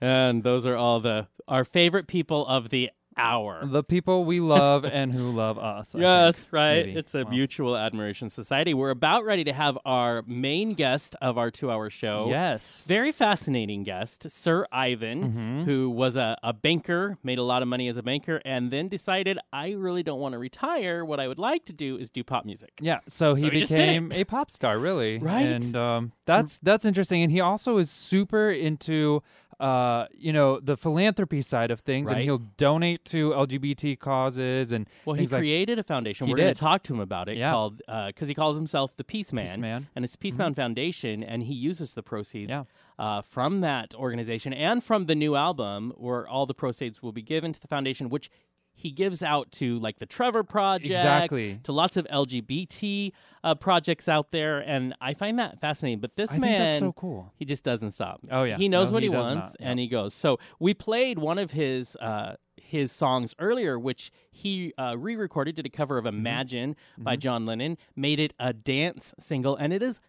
And those are all the our favorite people of the hour. The people we love and who love us. I Yes, think, right. maybe. It's a Wow. mutual admiration society. We're about ready to have our main guest of our two hour show. Yes. Very fascinating guest, Sir Ivan, Mhm. who was a, a banker, made a lot of money as a banker, and then decided, I really don't want to retire. What I would like to do is do pop music. Yeah, so he So he became a pop star, really, Right. And um, that's that's interesting. And he also is super into, uh, you know, the philanthropy side of things, Right. and he'll donate to LGBT causes and Well, he things like created a foundation. We're going to talk to him about it Yeah. called, because he calls himself the Peace Man. Peace Man. And it's Peace Man Foundation, and he uses the proceeds Yeah. uh, from that organization and from the new album, where all the proceeds will be given to the foundation, which he gives out to like the Trevor Project, Exactly. to lots of LGBT uh, projects out there, and I find that fascinating. But this I man, so cool. he just doesn't stop. Oh, yeah. he knows No, what he he, wants, not. and he goes. So we played one of his uh, his songs earlier, which he uh, re-recorded, did a cover Mm-hmm. of "Imagine" by John Lennon, made it a dance single, and it is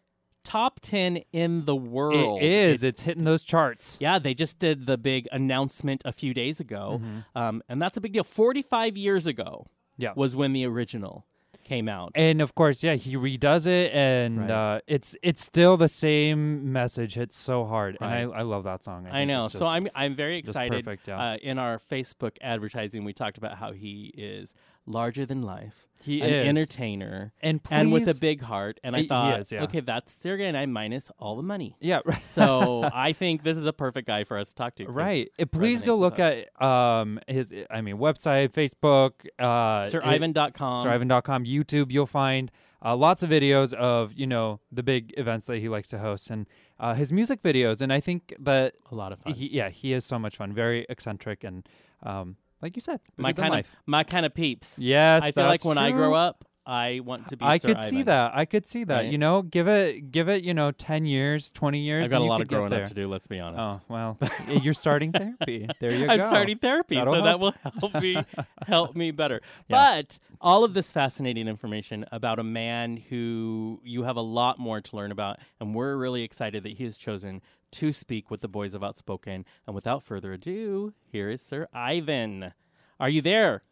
top ten in the world. It is. it's hitting those charts. Yeah, they just did the big announcement a few days ago, um, and that's a big deal. Forty-five years ago Mm-hmm. Yeah. was when the original came out. And of course, yeah, he redoes it, and Right. uh, it's it's still the same message. Hits so hard, Right. and I, I love that song. I think know. it's So I'm I'm very excited. perfect, yeah. uh, in our Facebook advertising, we talked about how he is larger than life, He an is. entertainer, and and with a big heart. And I thought, is, yeah. okay, that's Sergey and I minus all the money. yeah, right. So I think this is a perfect guy for us to talk to. Right. It please go look us. at um his I mean website, Facebook, uh SirIvan.com. SirIvan.com, YouTube. You'll find uh, lots of videos of you know the big events that he likes to host and uh, his music videos. And I think that a lot of fun. he, yeah, he is so much fun. Very eccentric and um like you said, my kind of my kind of peeps. Yes, I feel like when I grow up, I want to be. I Sir could see that. I could see that. Right? You know, give it, give it. You know, ten years, twenty years. I've got a lot of growing up to do. Let's be honest. Oh well, you're starting therapy. There you go. I'm starting therapy, That'll so that will help me help me better. Yeah. But all of this fascinating information about a man who you have a lot more to learn about, and we're really excited that he has chosen to speak with the boys of Outspoken. And without further ado, here is Sir Ivan. Are you there?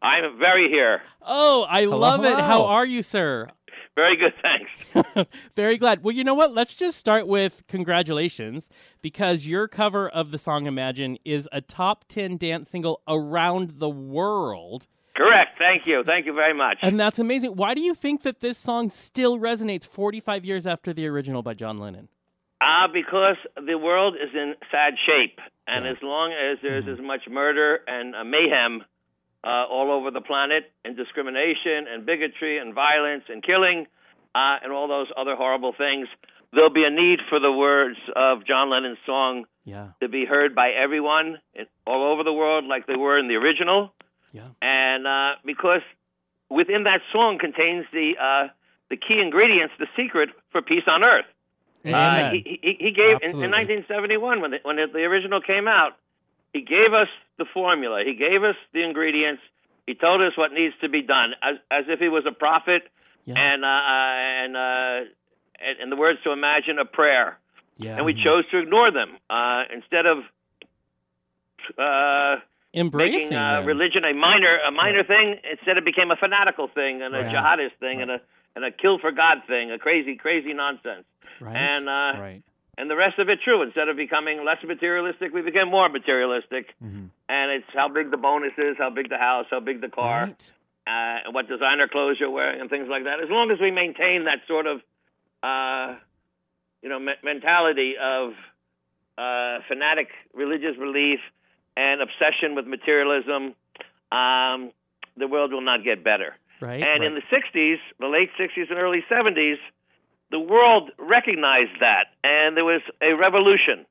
I'm very here. Oh, I love it. How are you, sir? Very good, thanks. Very glad. Well, you know what? Let's just start with congratulations because your cover of the song Imagine is a top 10 dance single around the world. Correct. Thank you. Thank you very much. And that's amazing. Why do you think that this song still resonates 45 years after the original by John Lennon? Uh, because the world is in sad shape, and as long as there's as much murder and uh, mayhem uh, all over the planet, and discrimination and bigotry and violence and killing uh, and all those other horrible things, there'll be a need for the words of John Lennon's song Yeah. to be heard by everyone all over the world, like they were in the original. Yeah. and uh, because within that song contains the uh, the key ingredients, the secret for peace on earth. Uh, he, he, he gave in, in 1971 when the, when the original came out. He gave us the formula. He gave us the ingredients. He told us what needs to be done, as as if he was a prophet, Yeah. and uh, uh, and uh, and, the words to imagine a prayer Yeah. and we chose to ignore them uh, instead of uh, Embracing making uh, religion a minor a minor thing instead it became a fanatical thing and a Right. jihadist thing and a and a kill for God thing, a crazy crazy nonsense. Right. And uh, right. and the rest of it true. Instead of becoming less materialistic, we became more materialistic. Mhm. And it's how big the bonus is, how big the house, how big the car, Right. uh, and what designer clothes you're wearing, and things like that. As long as we maintain that sort of, uh, you know, me- mentality of uh, fanatic religious belief and obsession with materialism, um, the world will not get better. Right. And in the 60s, the late 60s and early 70s, the world recognized that, and there was a revolution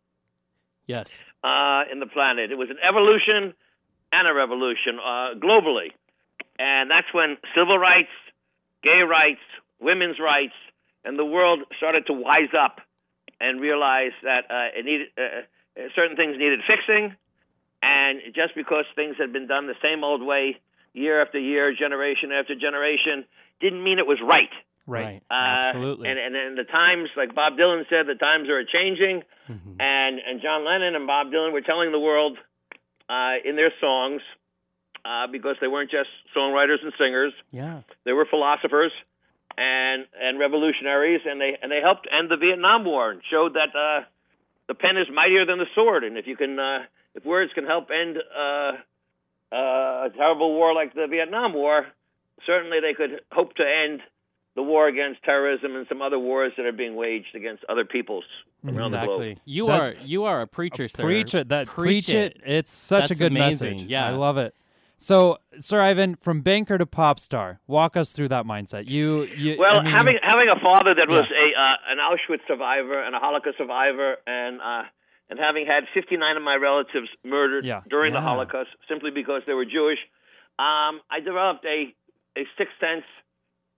yes. uh, in the planet. It was an evolution and a revolution uh, globally. And that's when civil rights, gay rights, women's rights, and the world started to wise up and realize that uh, it needed uh, uh, certain things needed fixing. And just because things had been done the same old way year after year, generation after generation, didn't mean it was right. Right. Uh, Absolutely. And, and and the times, like Bob Dylan said, the times are changing, Mhm. and and John Lennon and Bob Dylan were telling the world uh, in their songs uh, because they weren't just songwriters and singers; Yeah. they were philosophers and and revolutionaries, and they and they helped end the Vietnam War and showed that uh, the pen is mightier than the sword, and if you can, uh, if words can help end uh, uh, a terrible war like the Vietnam War, certainly they could hope to end the war against terrorism and some other wars that are being waged against other peoples around the globe. Exactly. You That- are you are a preacher, sir. Preach it. That Preach preach, it. It's such That's a good amazing, message. yeah. I love it. So, Sir Ivan, from banker to pop star, walk us through that mindset. You, you. Well, I mean, having having a father that was Yeah. a uh, an Auschwitz survivor and a Holocaust survivor, and uh, and having had 59 of my relatives murdered Yeah. during the Holocaust simply because they were Jewish, um, I developed a a sixth sense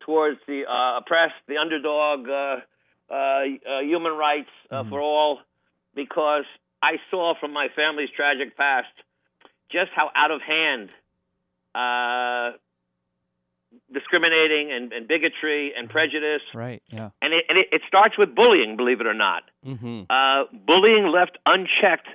towards the uh, oppressed, the underdog, uh, uh, uh, human rights uh, Mm-hmm. for all, because I saw from my family's tragic past just how out of hand uh, discriminating and, and bigotry and prejudice, right. Yeah. and it, and it, it starts with bullying. Believe it or not, Mm-hmm. uh, bullying left unchecked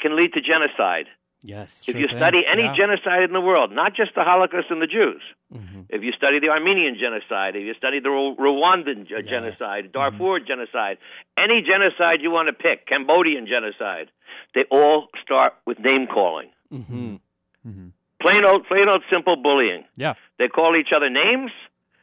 can lead to genocide. Yes. if Sure you thing. study any Yeah. genocide in the world, not just the Holocaust and the Jews, Mm-hmm. if you study the Armenian genocide, if you study the Ru- Rwandan Yes. genocide, Darfur genocide, any genocide you want to pick, Cambodian genocide, they all start with name calling. Mm-hmm. hmm Plain old, plain old, simple bullying. Yeah. They call each other names.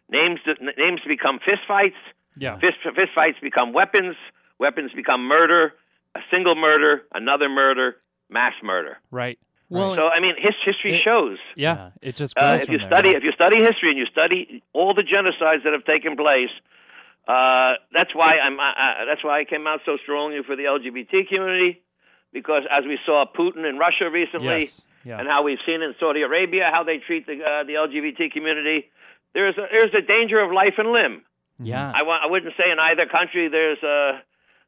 Names, names become fistfights. Yeah. Fist, fistfights become weapons. Weapons become murder. A single murder, another murder, mass murder. Right. Well, So I mean, his, history It- shows. Yeah. Yeah. It just goes Uh, if from you there. study yeah. if you study history and you study all the genocides that have taken place, uh, that's why I'm uh, uh, that's why I came out so strongly for the LGBT community, because as we saw Putin in Russia recently, Yes. Yeah. and how we've seen in Saudi Arabia how they treat the uh, the LGBT community, there's a, there's a danger of life and limb. yeah. I, wa- I wouldn't say in either country there's uh,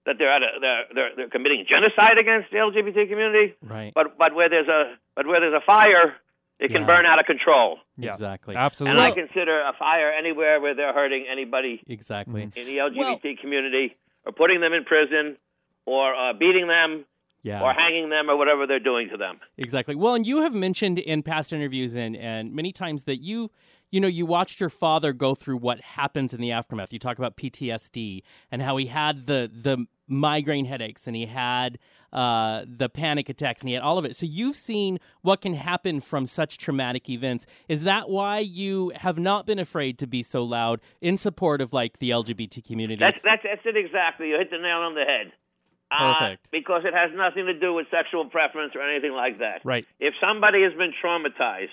that they're, at a, they're they're they're committing genocide against the LGBT community, right. but but where there's a but where there's a fire, it can Yeah. burn out of control. yeah. Exactly. Absolutely. And I consider a fire anywhere where they're hurting anybody Exactly. In the LGBT community, or putting them in prison, or uh, beating them, Yeah. or hanging them, or whatever they're doing to them. Exactly. Well, and you have mentioned in past interviews and, and many times that you, you know, you watched your father go through what happens in the aftermath. You talk about PTSD and how he had the the migraine headaches and he had uh, the panic attacks and he had all of it. So you've seen what can happen from such traumatic events. Is that why you have not been afraid to be so loud in support of like the LGBT community? That's that's that's it exactly. You hit the nail on the head. Uh, Perfect. because it has nothing to do with sexual preference or anything like that. Right. If somebody has been traumatized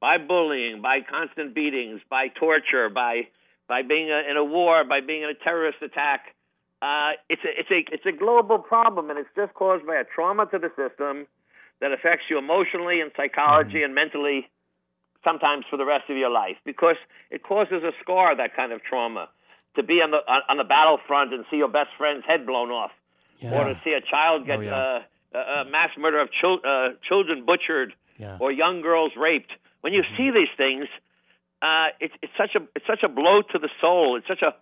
by bullying, by constant beatings, by torture, by by being a, in a war, by being in a terrorist attack, uh, it's a it's a it's a global problem, and it's just caused by a trauma to the system that affects you emotionally and psychology and mentally, sometimes for the rest of your life, because it causes a scar. That kind of trauma to be on the on, the battlefront and see your best friend's head blown off, yeah. or to see a child get Oh, yeah. uh, a, a mass murder of chil- uh, children butchered yeah. or young girls raped. When you see these things, uh, it's it's such a it's such a blow to the soul. It's such a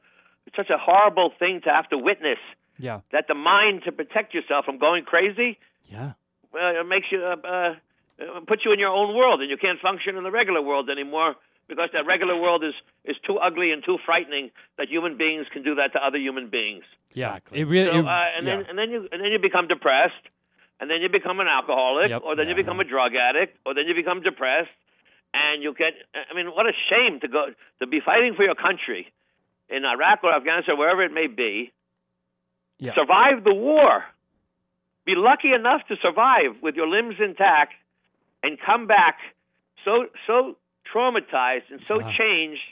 it's such a horrible thing to have to witness. Yeah. That the mind to protect yourself from going crazy yeah. Well, it makes you uh, uh, uh, puts you in your own world, and you can't function in the regular world anymore because that regular world is is too ugly and too frightening that human beings can do that to other human beings. Exactly. Yeah, it really. So, it- uh, and then and then you and then you become depressed, and then you become an alcoholic, Yep. or then you become a drug addict, or then you become depressed, and you get. I mean, what a shame to go to be fighting for your country in Iraq or Afghanistan, wherever it may be. Yeah. Survive the war. Be lucky enough to survive with your limbs intact, and come back so so traumatized and so changed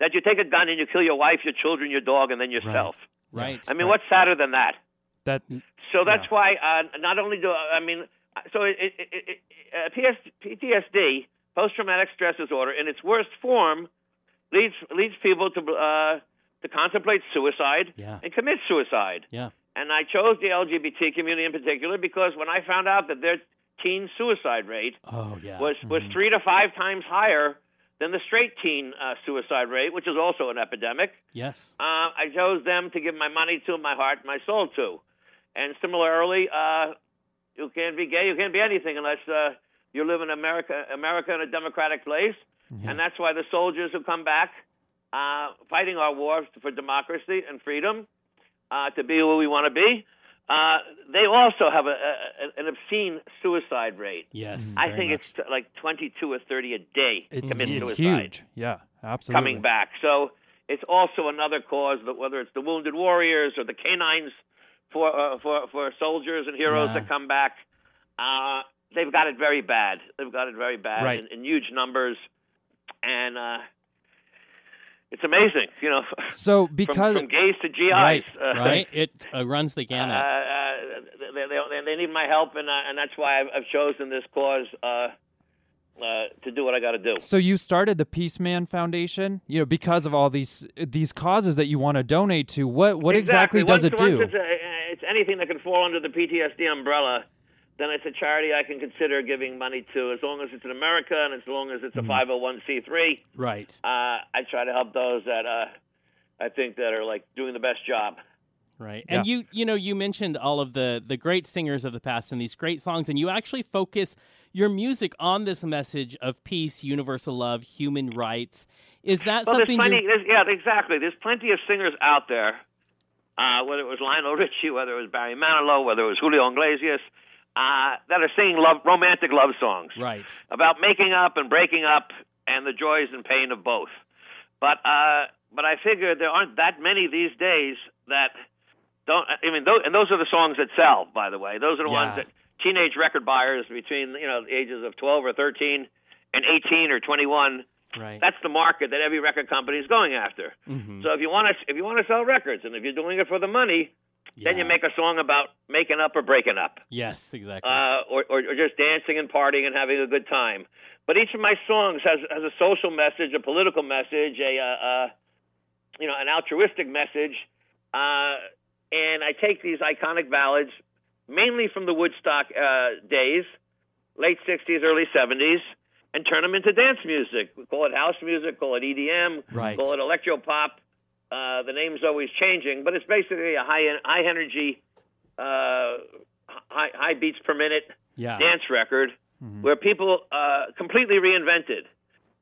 that you take a gun and you kill your wife, your children, your dog, and then yourself. right. I mean, what's sadder than that? that So that's Yeah. why uh, not only do I mean, so it, it, it, it, uh, PS, PTSD, post traumatic stress disorder, in its worst form, leads leads people to uh, to contemplate suicide Yeah. and commit suicide. Yeah. And I chose the LGBT community in particular because when I found out that their teen suicide rate Oh yeah. was was three to five times higher than the straight teen uh, suicide rate, which is also an epidemic. yes. Uh, I chose them to give my money to, my heart, my soul to. And similarly, uh, you can't be gay, you can't be anything unless uh, you live in America, America in a democratic place. And that's why the soldiers who come back, uh, fighting our wars for democracy and freedom, uh, to be who we want to be, uh, they also have a, a, an obscene suicide rate. Yes. I think much. it's t- like 22 or 30 a day it's commit it's suicide huge. Yeah, absolutely. coming back. So it's also another cause that whether it's the wounded warriors or the canines for uh, for for soldiers and heroes Yeah. that come back, uh, they've got it very bad. They've got it very bad Right. in, in huge numbers, and uh, it's amazing. You know, So because from gays to GIs. Right, uh, right. It uh, runs the Uh, gamut. uh, they, they, they need my help, and uh, and that's why I've, I've chosen this cause uh, uh, to do what I got to do. So you started the Peaceman Foundation, you know, because of all these these causes that you want to donate to. What what exactly, does Once- it once do? It's, a, it's anything that can fall under the PTSD umbrella. Then it's a charity I can consider giving money to, as long as it's in America and as long as it's a 501c3. right. Uh, I try to help those that uh, I think that are like doing the best job. Right. And you you know you mentioned all of the the great singers of the past and these great songs and you actually focus your music on this message of peace, universal love, human rights. Is that Well, there's something plenty. you're- There's, yeah, exactly. There's plenty of singers out there. Uh, whether it was Lionel Richie, whether it was Barry Manilow, whether it was Julio Iglesias, uh, that are singing love, romantic love songs. Right. about making up and breaking up and the joys and pain of both. But uh, but I figure there aren't that many these days that don't. I mean, those, and those are the songs that sell. By the way, those are the ones that teenage record buyers between you know the ages of 12 or 13 and 18 or 21. Right. That's the market that every record company is going after. Mhm. So if you want to if you want to sell records and if you're doing it for the money, then you make a song about making up or breaking up Yes, exactly. uh, or, or, or just dancing and partying and having a good time. But each of my songs has has a social message, a political message, a uh, uh, you know, an altruistic message, uh, and I take these iconic ballads, mainly from the Woodstock uh, days, late '60s, early '70s, and turn them into dance music. We call it house music, call it EDM, Right. call it electro pop. Uh, the name's always changing, but it's basically a high high energy, uh, high high beats per minute yeah. dance record where people uh, completely reinvented.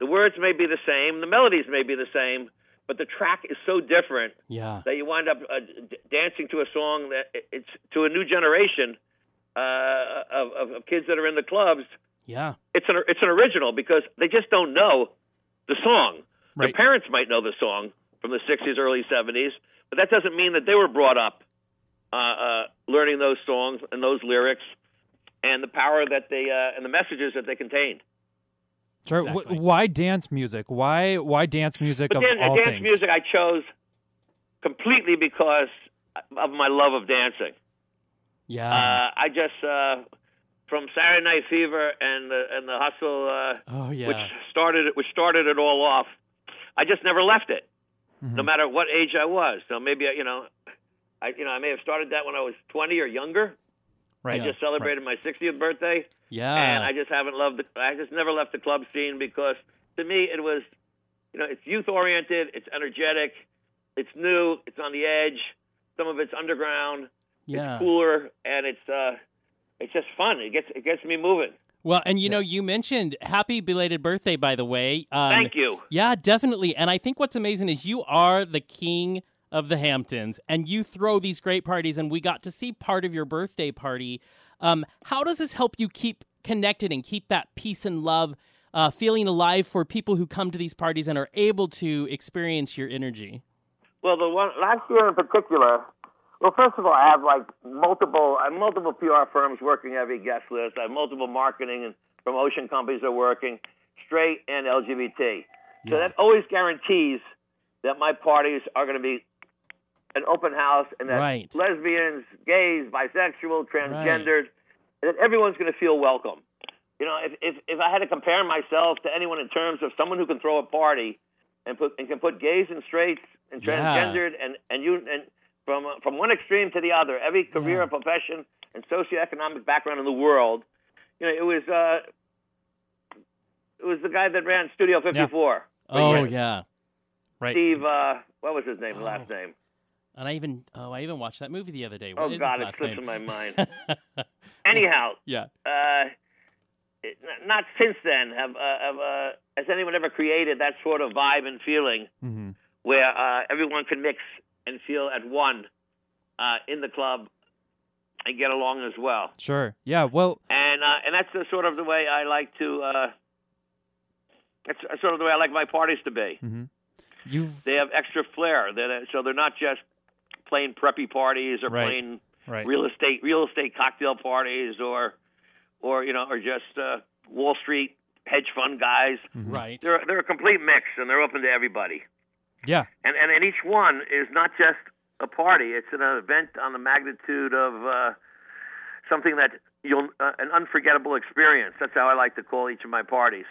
The words may be the same, the melodies may be the same, but the track is so different Yeah. that you wind up uh, d- dancing to a song that it's to a new generation uh, of, of, of kids that are in the clubs. Yeah. It's an it's an original because they just don't know the song. Their parents might know the song from the '60s, early '70s, but that doesn't mean that they were brought up uh, uh, learning those songs and those lyrics and the power that they uh, and the messages that they contained. Sure. wh- Exactly. why dance music? Why why dance music But of dan- all dance things? music I chose completely because of my love of dancing. Yeah. Uh, I just uh, from Saturday Night Fever and the and the hustle, uh, oh yeah. which started it, which started it all off. I just never left it, Mm-hmm. no matter what age I was. So maybe you know, I you know I may have started that when I was 20 or younger. right. I just celebrated my 60th birthday, yeah. and I just haven't loved. The, I just never left the club scene because to me it was, you know, it's youth oriented, it's energetic, it's new, it's on the edge. Some of it's underground yeah. cooler and it's uh it's just fun. It gets it gets me moving. Well, and you know, you mentioned happy belated birthday, by the way. Um, Thank you. Yeah, definitely. And I think what's amazing is you are the king of the Hamptons, and you throw these great parties, and we got to see part of your birthday party. Um, how does this help you keep connected and keep that peace and love uh, feeling alive for people who come to these parties and are able to experience your energy? Well, the one last year in particular. Well, first of all, I have like multiple, I have multiple PR firms working every guest list. I have multiple marketing and promotion companies that are working, straight and LGBT. So that always guarantees that my parties are going to be an open house and that Right. lesbians, gays, bisexual, transgendered, and that everyone's going to feel welcome. You know, if, if if I had to compare myself to anyone in terms of someone who can throw a party and put and can put gays and straights and Yeah. transgendered and and you and from from one extreme to the other, every career Yeah. and profession and socioeconomic background in the world, you know, it was uh, it was the guy that ran Studio 54. Oh Right. yeah, Right. Steve, uh, what was his name? Oh. Last name? and I even oh I even watched that movie the other day. What Oh is God, it last slips name? in my mind. Anyhow, yeah, uh, it, not since then have uh, have uh, has anyone ever created that sort of vibe and feeling hmm where uh, everyone can mix and feel at one uh, in the club and get along as well. Sure. Yeah. Well. And uh, and that's the sort of the way I like to. Uh, that's sort of the way I like my parties to be. Mm-hmm. You've They have extra flair. They're, so they're not just plain preppy parties or Right. plain right. real estate real estate cocktail parties or or you know or just uh, Wall Street hedge fund guys. Mhm. right. They're they're a complete mix and they're open to everybody. Yeah. And and, and each one is not just a party; it's an event on the magnitude of uh, something that you'll uh, an unforgettable experience. That's how I like to call each of my parties.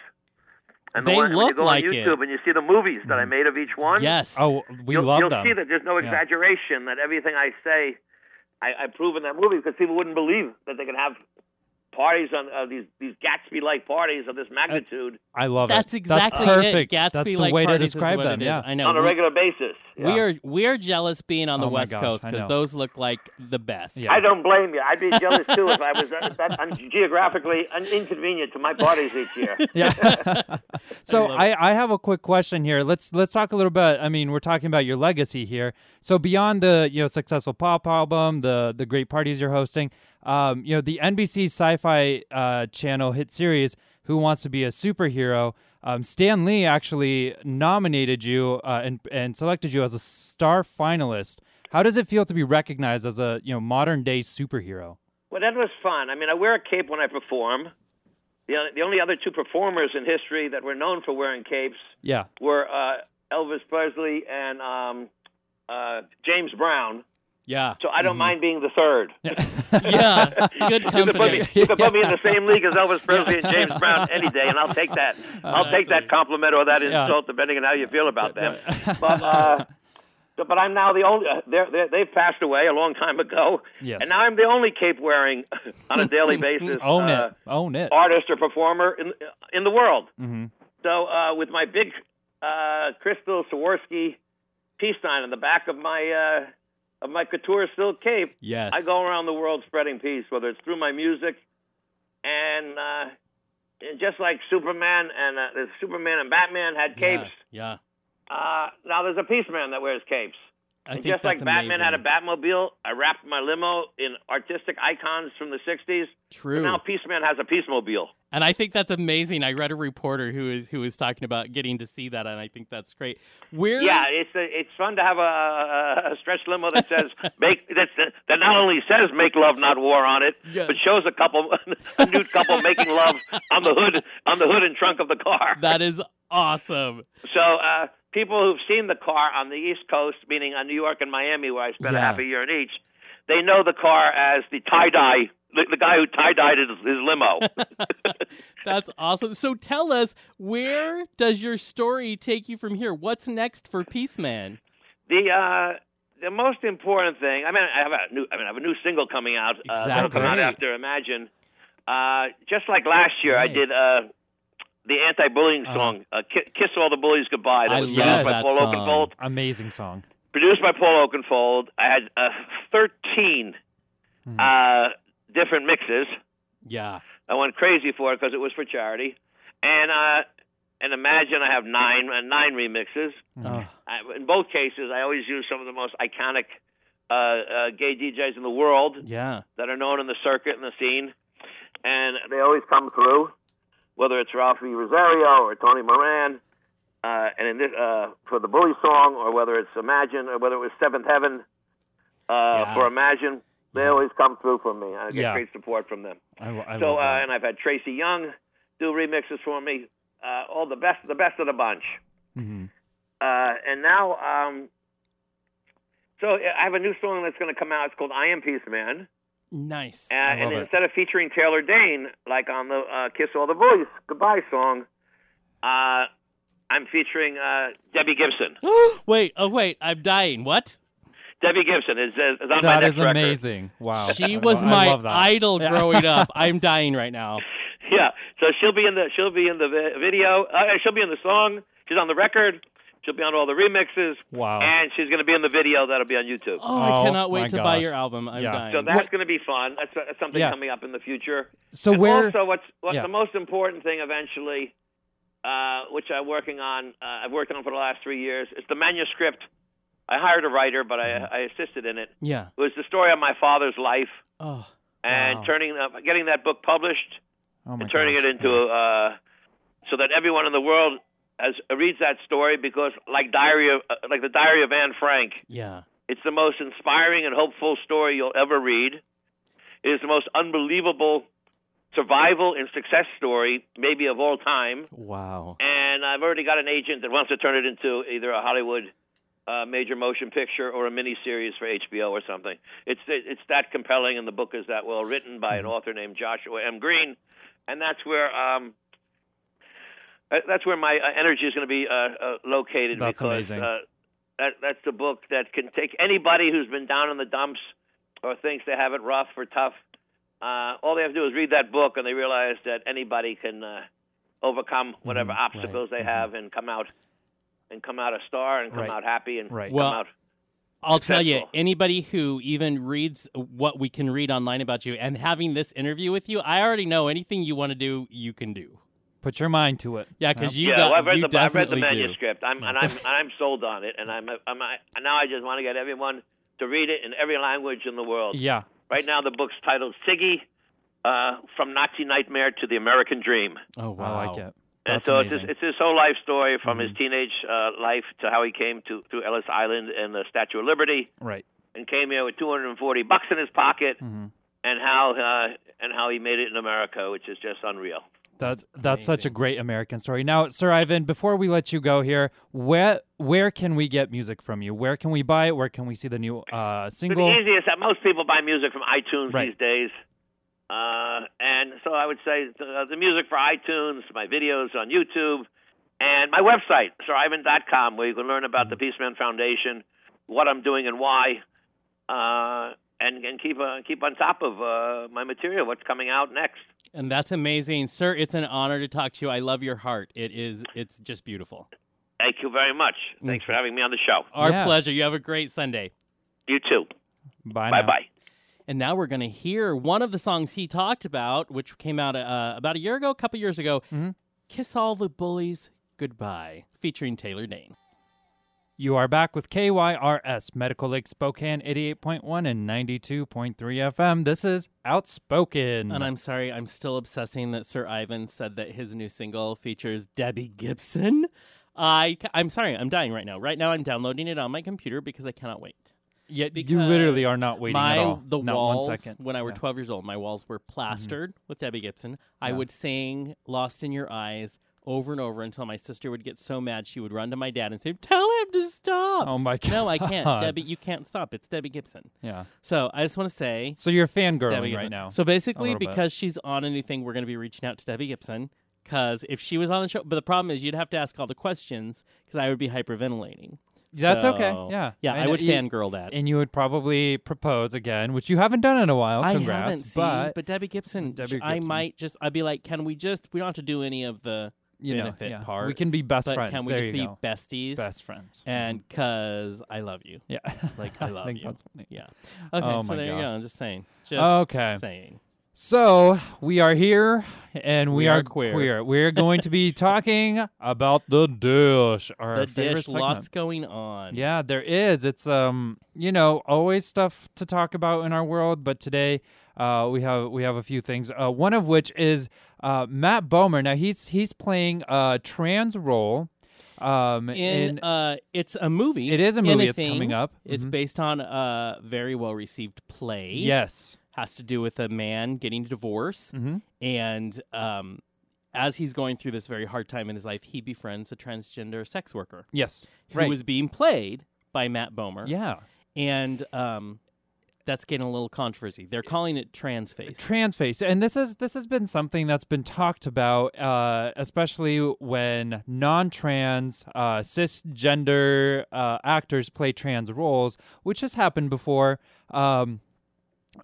And They the one, when you look go like on it. YouTube and you see the movies that I made of each one, Yes. Oh, we you'll, love you'll them. see that there's no Yeah. exaggeration. That everything I say, I, I prove in that movie because people wouldn't believe that they can have parties on uh, these these Gatsby-like parties of this magnitude I love That's it. exactly That's perfect. it. Gatsby That's the like way to parties is describe what them. it is. Yeah. I know. on a regular basis. We are we are jealous being on the Oh West gosh, Coast because those look like the best. Yeah. I don't blame you. I'd be jealous too if I was uh, that un- geographically inconvenient to my parties each year. Yeah. so love I, I have a quick question here. Let's let's talk a little bit. I mean, we're talking about your legacy here. So beyond the you know successful pop album, the the great parties you're hosting, um, you know the NBC Sci-Fi uh, channel hit series Who Wants to Be a Superhero. Um, Stan Lee actually nominated you uh, and and selected you as a star finalist. How does it feel to be recognized as a you know modern day superhero? Well, that was fun. I mean, I wear a cape when I perform. The, the only other two performers in history that were known for wearing capes Yeah. were uh, Elvis Presley and um, uh, James Brown. Yeah. So I don't mind being the third. Yeah. Good You can, put me, you can put me in the same league as Elvis Presley and James Brown any day, and I'll take that. I'll take that compliment or that Yeah. insult, depending on how you feel about them. But uh, but I'm now the only. Uh, they're, they're, they've passed away a long time ago, Yes. and now I'm the only cape wearing on a daily basis Own uh, it. Own it. artist or performer in in the world. hmm So uh, with my big uh, crystal Swarovski peace sign on the back of my uh, of my couture silk cape, Yes. I go around the world spreading peace, whether it's through my music and, uh, just like Superman and uh, Superman and Batman had capes. Yeah. Uh, now there's a peace man that wears capes. I and think just like Batman had a. Batmobile, I wrapped my limo in artistic icons from the '60s. True. Now Peace Man has a Peace Mobile. And I think that's amazing. I read a reporter who is who was talking about getting to see that, and I think that's great. Where? Yeah, it's a, it's fun to have a, a, stretch limo that says make that's, that not only says "Make Love, Not War" on it, Yes. but shows a couple a nude couple making love on the hood on the hood and trunk of the car. That is awesome. So uh, people who've seen the car on the East Coast, meaning on New York and Miami, where I spent a Yeah. half a year in each, they know the car as the tie dye. The, the guy who tie dyed his, his limo. That's awesome. So tell us, where does your story take you from here? What's next for Peace Man? The uh, the most important thing. I mean, I have a new. I mean, I have a new single coming out. Uh, that'll come out after Imagine. Uh, just like last year, Right. I did uh, the anti-bullying Uh-huh. song, uh, Ki- "Kiss All the Bullies Goodbye." That I was love produced by that Paul song. Oakenfold. Amazing song. Produced by Paul Oakenfold. I had uh, thirteen Hmm. uh, different mixes. Yeah. I went crazy for it because it was for charity, and uh, and imagine I have nine uh, nine remixes. Oh, I, in both cases, I always use some of the most iconic uh, uh, gay DJs in the world yeah. that are known in the circuit and the scene, and they always come through, whether it's Ralphi Rosario or Tony Moran, uh, and in this uh, for the Bully song, or whether it's Imagine, or whether it was Seventh Heaven uh, Yeah. for Imagine, they always come through for me. I get Yeah. great support from them. I, I so, uh, and I've had Tracy Young do remixes for me, uh, all the best, the best of the bunch. Mhm. Uh, and now, um, so I have a new song that's going to come out. It's called "I Am Peace Man," Nice. uh, and it. instead of featuring Taylor Dayne like on the uh, "Kiss All the Boys" goodbye song, uh, I'm featuring uh, Debbie Gibson. wait, oh wait, I'm dying. What? Debbie Gibson is, is on my That next is record. amazing. Wow. She was lo- my idol growing up. I'm dying right now. Yeah, so she'll be in the she'll be in the video. Uh, she'll be in the song. She's on the record. She'll be on all the remixes. Wow. And she's going to be in the video that'll be on YouTube. Oh, I Oh, cannot wait to buy your album. I'm Yeah. dying. So that's going to be fun. That's, that's something Yeah. coming up in the future. So and where? also what's what's yeah. the most important thing eventually, uh, which I'm working on. Uh, I've worked on for the last three years. It's the manuscript. I hired a writer, but. I, I assisted in it. yeah. It was the story of my father's life Oh, and Wow. turning uh, getting that book published oh and turning gosh. it into uh, so that everyone in the world has reads that story because like diary of uh, like the diary of Anne Frank. yeah. It's the most inspiring and hopeful story you'll ever read. It is the most unbelievable survival and success story, maybe of all time. Wow. And I've already got an agent that wants to turn it into either a Hollywood uh, major motion picture or a mini series for HBO or something. It's it's that compelling, and the book is that well written by an author named Joshua M. Greene, and that's where um, uh, that's where my uh, energy is going to be uh, uh, located That's because amazing. Uh, that that's the book that can take anybody who's been down in the dumps or thinks they have it rough or tough. Uh, all they have to do is read that book, and they realize that anybody can uh, overcome whatever Mm-hmm. obstacles they have and come out and come out a star and come Right. out happy and Right. come Well, out. I'll tell you, anybody who even reads what we can read online about you and having this interview with you, I already know anything you want to do, you can do. Put your mind to it. Yeah, because you yeah, got well, I've read you the I've read the definitely do. manuscript. I'm and I'm I'm sold on it, and I'm I'm I, now I just want to get everyone to read it in every language in the world. Yeah. Right now, the book's titled Siggi, uh, from Nazi Nightmare to the American Dream. Oh wow, I like it. And That's so it's amazing. his, it's his whole life story from his Mhm. teenage uh, life to how he came to to Ellis Island and the Statue of Liberty, Right. and came here with 240 bucks in his pocket, hmm and how uh, and how he made it in America, which is just unreal. That's that's such a great American story. Now, Sir Ivan, before we let you go here, where where can we get music from you? Where can we buy it? Where can we see the new uh, So single? the easiest that most people buy music from iTunes Right. these days. Uh, and so I would say the, the music for iTunes, my videos on YouTube, and my website, sirivan.com, where you can learn about the Mm-hmm. Peaceman Foundation, what I'm doing and why, uh, and, and keep, uh, keep on top of uh, my material, what's coming out next. and that's amazing, sir. It's an honor to talk to you. I love your heart. It is. It's just beautiful. Thank you very much. Thanks for having me on the show. Our Yeah. pleasure. You have a great Sunday. You too. Bye. Bye now. bye. And now we're going to hear one of the songs he talked about, which came out uh, about a year ago, a couple years ago. Mhm. "Kiss All the Bullies Goodbye," featuring Taylor Dayne. You are back with KYRS Medical Lake Spokane 88.1 and 92.3 FM. This is Outspoken. And I'm sorry, I'm still obsessing that Sir Ivan said that his new single features Debbie Gibson. I, I'm sorry, I'm dying right now. Right now, I'm downloading it on my computer because I cannot wait. Yet you literally are not waiting my at all. the not walls one second. when I were Yeah. Mm-hmm. 12 years old, my walls were plastered with Debbie Gibson. I Yeah. would sing "Lost in Your Eyes" over and over until my sister would get so mad she would run to my dad and say, "Tell him to stop." Oh my god. no, I can't, Debbie. You can't stop. It's Debbie Gibson. Yeah. So I just want to say, So you're Debbie fangirling right now. So basically, little bit. because she's on a new thing, we're going to be reaching out to Debbie Gibson. Because if she was on the show, but the problem is you'd have to ask all the questions because I would be hyperventilating. That's okay. So, Yeah. yeah, I And would you- fangirl that. And you would probably propose again, which you haven't done in a while. I Congrats. haven't seen, but, but, Debbie Gibson, Debbie Gibson. I Gibson. might just, I'd be like, can we just, we don't have to do any of the you know, benefit yeah. part. We can be best but friends. can we there just you be go. besties? best friends? And mm-hmm. because I love you. yeah. Like, I love think you. that's funny. Yeah. Okay, Oh so my there you gosh. go. I'm just saying. Just Okay. saying. So we are here, and we, We are, are queer. We're going to be talking about the dish. Our the dish, segment. lots going on. Yeah, there is. It's um, you know, always stuff to talk about in our world, but today uh, we have we have a few things. Uh, one of which is uh, Matt Bomer. Now he's he's playing a trans role. Um, In, in uh, it's a movie. It is a movie. It's coming up. It's Mhm. based on a very well received play. yes. Has to do with a man getting a divorce, Mm-hmm. and um, as he's going through this very hard time in his life, he befriends a transgender sex worker Yes. who Right. was being played by Matt Bomer. Yeah. and um, that's getting a little controversy. They're calling it trans face. trans face and this is this has been something that's been talked about uh, especially when non-trans uh, cisgender uh, actors play trans roles which has happened before um,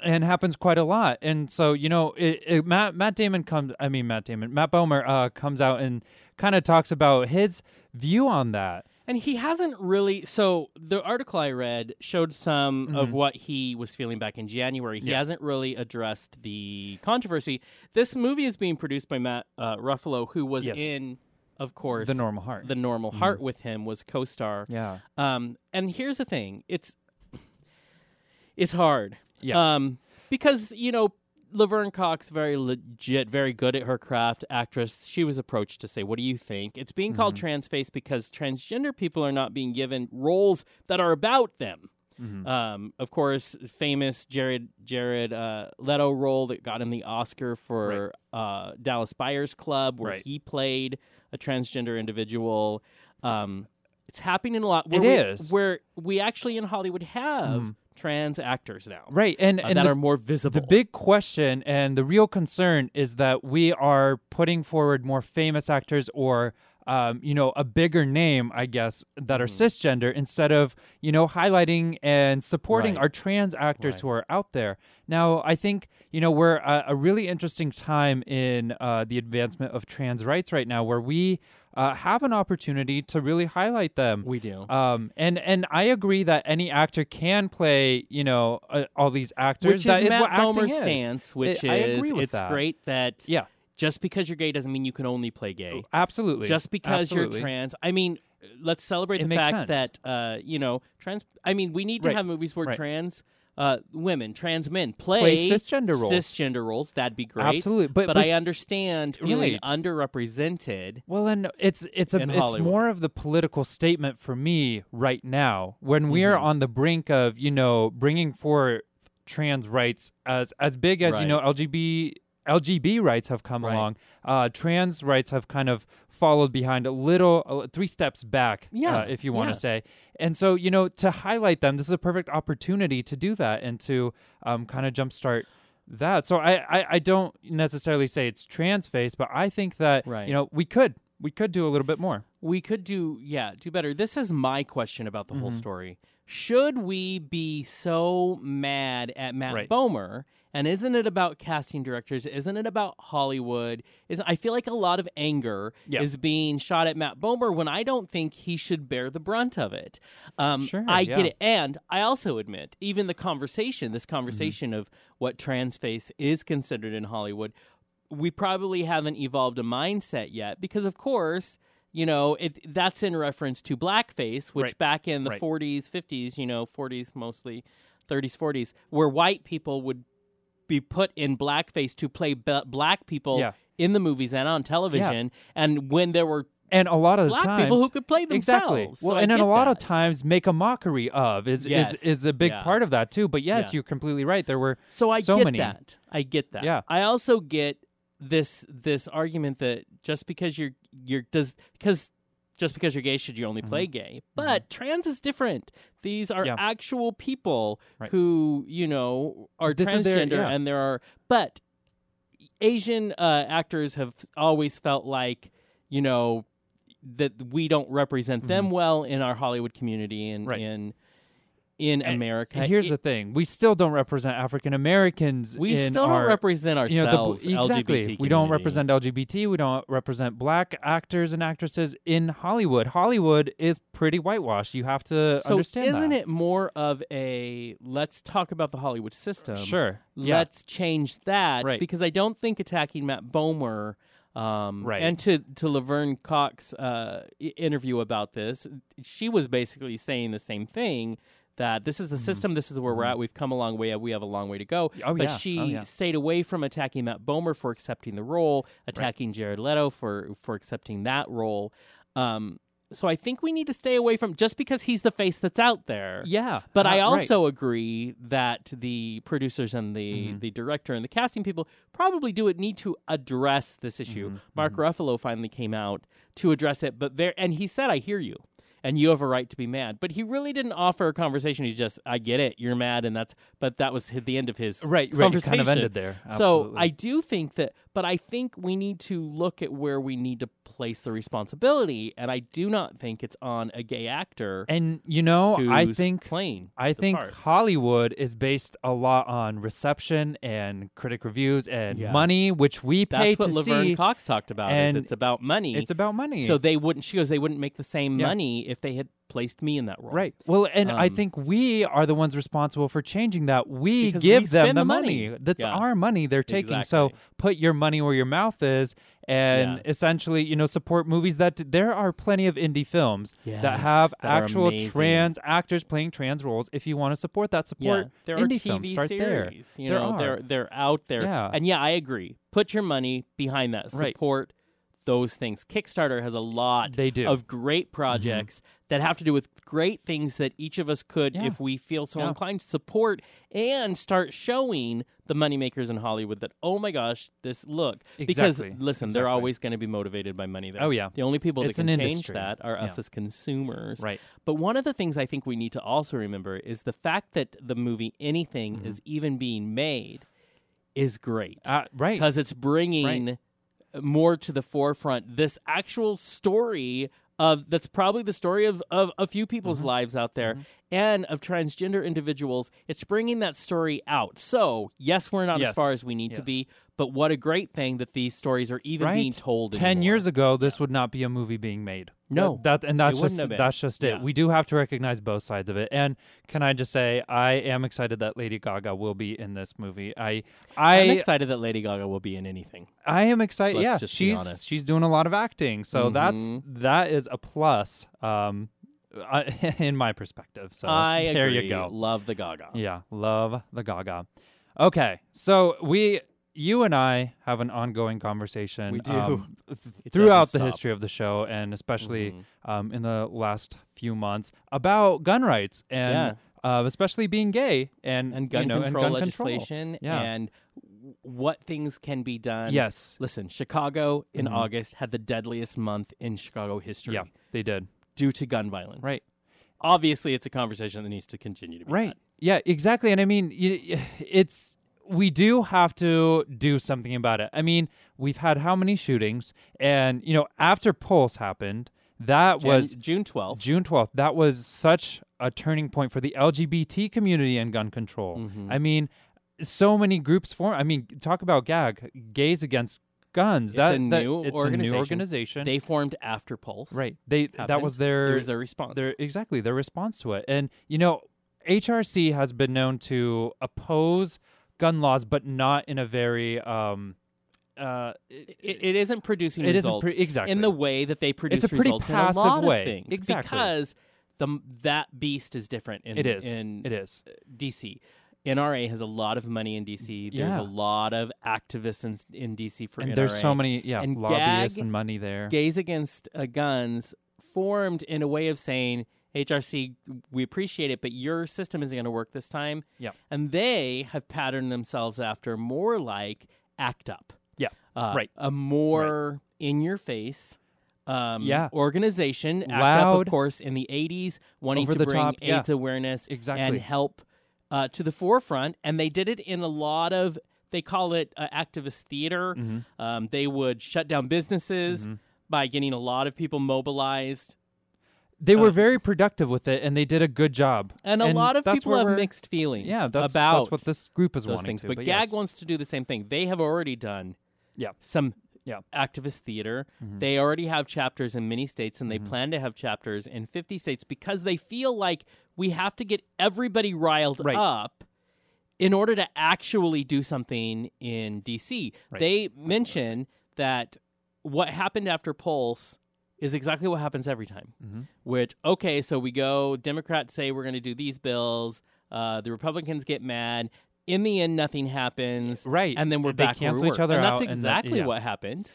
and happens quite a lot and so you know it, it, matt, matt damon comes i mean matt damon matt bomer uh, comes out and kind of talks about his view on that And he hasn't really. So the article I read showed some of what he was feeling back in January. He Mm-hmm. Yeah. hasn't really addressed the controversy. This movie is being produced by Matt uh, Ruffalo, who was Yes. in, of course, the normal heart The Normal Heart with him was co-star. yeah Um, and here's the thing: it's it's hard. Yeah. Um, because you know Laverne Cox very legit, very good at her craft. Actress. She was approached to say, "What do you think?" It's being called Mm-hmm. trans face because transgender people are not being given roles that are about them. Mm-hmm. Um, of course, famous Jared Jared uh, Leto role that got him the Oscar for uh, Dallas Buyers Club, where Right. he played a transgender individual. Um, it's happening in a lot. Where It we, is. where we actually in Hollywood have trans actors now, right and, uh, and that the- are more visible. The big question and the real concern is that we are putting forward more famous actors or um, you know, a bigger name, I guess, that are cisgender instead of, you know, highlighting and supporting Right. our trans actors Right. who are out there. Now, I think, you know, we're a, a really interesting time in uh, the advancement of trans rights right now where we uh, have an opportunity to really highlight them. we do. Um, and and I agree that any actor can play, you know, uh, all these actors. which That is what Matt acting Bomer's is. stance, which I is agree with it's that. great that Yeah, just because you're gay doesn't mean you can only play gay. absolutely. just because Absolutely. you're trans. I mean, let's celebrate It the fact sense. that uh, you know trans. I mean, we need to Right. have movies where Right. trans uh, women, trans men play, Play cisgender roles. Cisgender roles. That'd be great. Absolutely, but- but, but- I understand feeling Right. underrepresented. Well, and it's it's a it's Hollywood. more of the political statement for me right now when we are Mhm. on the brink of you know bringing forth trans rights as as big as you know LGB LGB rights have come Right. along. Uh, trans rights have kind of followed behind a little uh, three steps back, Yeah, uh, if you want to yeah. say. And so you know to highlight them, this is a perfect opportunity to do that and to um, kind of jumpstart that. So I, I I don't necessarily say it's trans face, but I think that Right. you know we could we could do a little bit more. We could do, yeah, do better. This is my question about the whole Mm-hmm. story. Should we be so mad at Matt Right. Bomer? And isn't it about casting directors? Isn't it about Hollywood? Is I feel like a lot of anger Yeah. is being shot at Matt Bomer when I don't think he should bear the brunt of it. Um, Sure, I yeah. get it, and I also admit, even the conversation, this Mm-hmm. conversation of what trans face is considered in Hollywood, we probably haven't evolved a mindset yet because of course you know it that's in reference to blackface which Right. back in the Right. 40s 50s you know 40s mostly 30s 40s where white people would be put in blackface to play b- black people Yeah. in the movies and on television and when there were And a lot of black times, people who could play themselves exactly. So Well, I and then a lot of times make a mockery of is Yes, is is a big yeah. part of that too. But yes, Yeah. you're completely right. There were So I so get many. that. I get that. Yeah. I also get this this argument that just because you're you're does because just because you're gay should you only play gay. But trans is different. These are Mm-hmm. Yeah. actual people Right. who, you know, are This is their- transgender yeah. and there are but Asian uh, actors have always felt like, you know, that we don't represent them well in our Hollywood community and Mm-hmm. Right. in in And America. Here's It- the thing: we still don't represent African Americans. we still our, don't represent you know, the ourselves. exactly. LGBT We don't represent LGBT. We don't represent black actors and actresses in Hollywood. Hollywood is pretty whitewashed. You have to So understand isn't that. it more of a let's talk about the Hollywood system? Sure. Yeah. Let's change that Right. because I don't think attacking Matt Bomer. Um, Right. And to to Laverne Cox uh, interview about this, she was basically saying the same thing that this is the system, this is where we're at. We've come a long way. We have a long way to go. Mm-hmm. Oh, but yeah. she Oh, yeah. stayed away from attacking Matt Bomer for accepting the role, attacking Jared Leto for for accepting that role. Um, so I think we need to stay away from just because he's the face that's out there. Yeah. But Uh, I right. also agree that the producers and the, Mm-hmm. the director and the casting people probably do it need to address this issue. Mm-hmm. Mark Ruffalo finally came out to address it, but there and he said, "I hear you." And you have a right to be mad, but he really didn't offer a conversation. He's just, "I get it, you're mad," and that's. But that was the end of his Right, right. It conversation. kind of ended there. So I do think that, but I think we need to look at where we need to place the responsibility, and I do not think it's on a gay actor. And you know, I think playing. I think part. Hollywood is based a lot on reception and critic reviews and Yeah. money, which we pay That's what to Laverne see. Cox talked about. Is and it's about money. It's about money. So they wouldn't. She goes. They wouldn't make the same Yeah. money if they had placed me in that role. Right. Well, and I Um, think we are the ones responsible for changing that. We give we them the money. money. That's Yeah. our money they're taking. So put your money where your mouth is and Yeah. essentially, you know, support movies that there are plenty of indie films that have that actual trans actors playing trans roles. If you want to support that, support Yeah, there are TV films. Start there. series. You There know, are. they're they're out there. Yeah. And yeah, I agree. Put your money behind that. Right. Support those things. Kickstarter has a lot They do. Mm-hmm. of great projects that have to do with great things that each of us could, Yeah. if we feel so Yeah. inclined, support and start showing the moneymakers in Hollywood that, oh my gosh, this look. Because Exactly. listen, they're always going to be motivated by money. There. Oh, yeah. The only people It's that can change industry. that are us Yeah. as consumers. Right. But one of the things I think we need to also remember is the fact that the movie Anything Mm-hmm. is even being made is great Uh, right. because it's bringing more to the forefront this actual story of that's probably the story of, of a few people's Mm-hmm. lives out there and of transgender individuals it's bringing that story out so yes we're not as far as we need to be but what a great thing that these stories are even right. being told Ten anymore. years ago, this would not be a movie being made. No. that, and that's just that's just it. Yeah. We do have to recognize both sides of it. And can I just say, I am excited that Lady Gaga will be in this movie. I, i'm excited that lady gaga will be in anything I am excited. Let's yeah, just be she's honest. she's doing a lot of acting, so that's Mhm. that is a plus. Um, I, in my perspective. So i there agree you go. love the gaga Yeah, love the Gaga. Okay, so we, you and I have an ongoing conversation. We do. um, th- throughout the stop. history of the show, and especially Mhm. um, in the last few months about gun rights and uh, especially being gay and and gun you know, control and gun control. legislation Yeah. and what things can be done. Yes. Listen, Chicago in Mhm. August had the deadliest month in Chicago history Yeah, they did. due to gun violence. Right. Obviously, it's a conversation that needs to continue to be Right. had. Yeah, exactly. And I mean, it's we do have to do something about it. I mean, we've had how many shootings, and you know, after Pulse happened, that Jan- was June 12th. June twelfth. That was such a turning point for the LGBT community and gun control. Mhm. I mean, so many groups form. I mean, talk about GAG, Gays Against Guns. It's that, a that- new it's organization. a new organization. They formed after Pulse. right. They that was their was a response. their exactly their response to it. And you know, HRC has been known to oppose gun laws, but not in a very um uh it, it isn't producing it isn't results pre- exactly in the way that they produce it's a pretty results in passive a lot way. of things. Exactly. Because the that beast is different in it is in it is DC. NRA has a lot of money in DC. There's Yeah. a lot of activists in, in DC for and NRA. there's so many yeah And lobbyists gag- and money there. Gays Against uh, Guns formed in a way of saying, HRC, we appreciate it, but your system isn't going to work this time. Yeah. And they have patterned themselves after more like ACT UP. Yeah. Uh, Right. A more in your face. Um, Yeah. organization, ACT UP, Loud. of course, in the 80s, wanting to bring top, yeah. AIDS awareness Exactly. and help uh, to the forefront. And they did it in a lot of, they call it uh, activist theater. Mm-hmm. Um, they would shut down businesses by getting a lot of people mobilized. They were Uh, very productive with it, and they did a good job. And a lot of that's people where have we're- mixed feelings Yeah, that's about that's what this group is those wanting things. to. but, but GAG yes. wants to do the same thing. They have already done Yeah. some Yeah. activist theater. Mhm. They already have chapters in many states, and they Mhm. plan to have chapters in 50 states because they feel like we have to get everybody riled Right. up in order to actually do something in DC. They mention that what happened after Pulse is exactly what happens every time. Mhm. Which okay, so we go. Democrats say we're going to do these bills. Uh, the Republicans get mad. In the end, nothing happens. Right. and then we're They back we each other and out, that's and exactly yeah. what happened.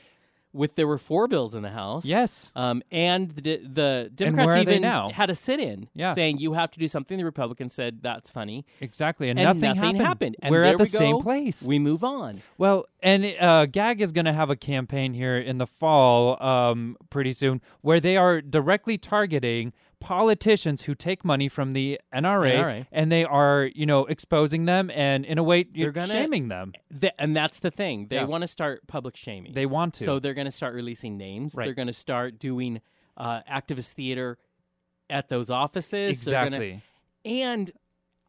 With there were four bills in the House. Yes. Um, and the, the Democrats even now? had a sit-in Yeah. saying you have to do something. The Republicans said that's funny, Exactly. And, and nothing, happened. And We're at the we same go. place. We move on. Well, and uh, GAG is going to have a campaign here in the fall, um, pretty soon, where they are directly targeting politicians who take money from the NRA, NRA. and they are, you know, exposing them and in a way They're you're gonna- shaming them. Th- and that's the thing. They Yeah. want to start public shaming. They want to. So they're going to start releasing names. Right. They're going to start doing uh, activist theater at those offices. They're gonna- exactly. and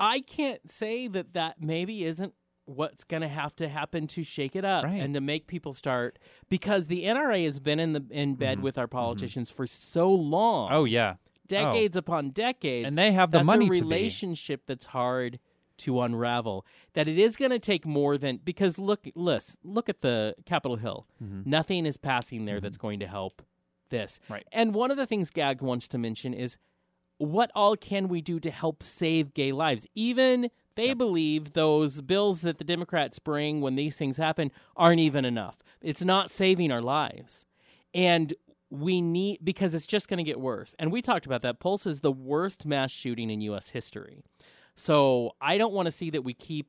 I can't say that that maybe isn't what's going to have to happen to shake it up Right. and to make people start because the NRA has been in the in bed Mhm. with our politicians for so long. Oh yeah, decades upon decades. and they have the money a to be. relationship that's hard to unravel. That it is going to take more than because look, listen, look at the Capitol Hill. Mhm. Nothing is passing there that's going to help this. Right. And one of the things Gag wants to mention is what all can we do to help save gay lives? Even they Yep. believe those bills that the Democrats bring when these things happen aren't even enough. It's not saving our lives. And we need because it's just going to get worse. And we talked about that. Pulse is the worst mass shooting in US history. So I don't want to see that we keep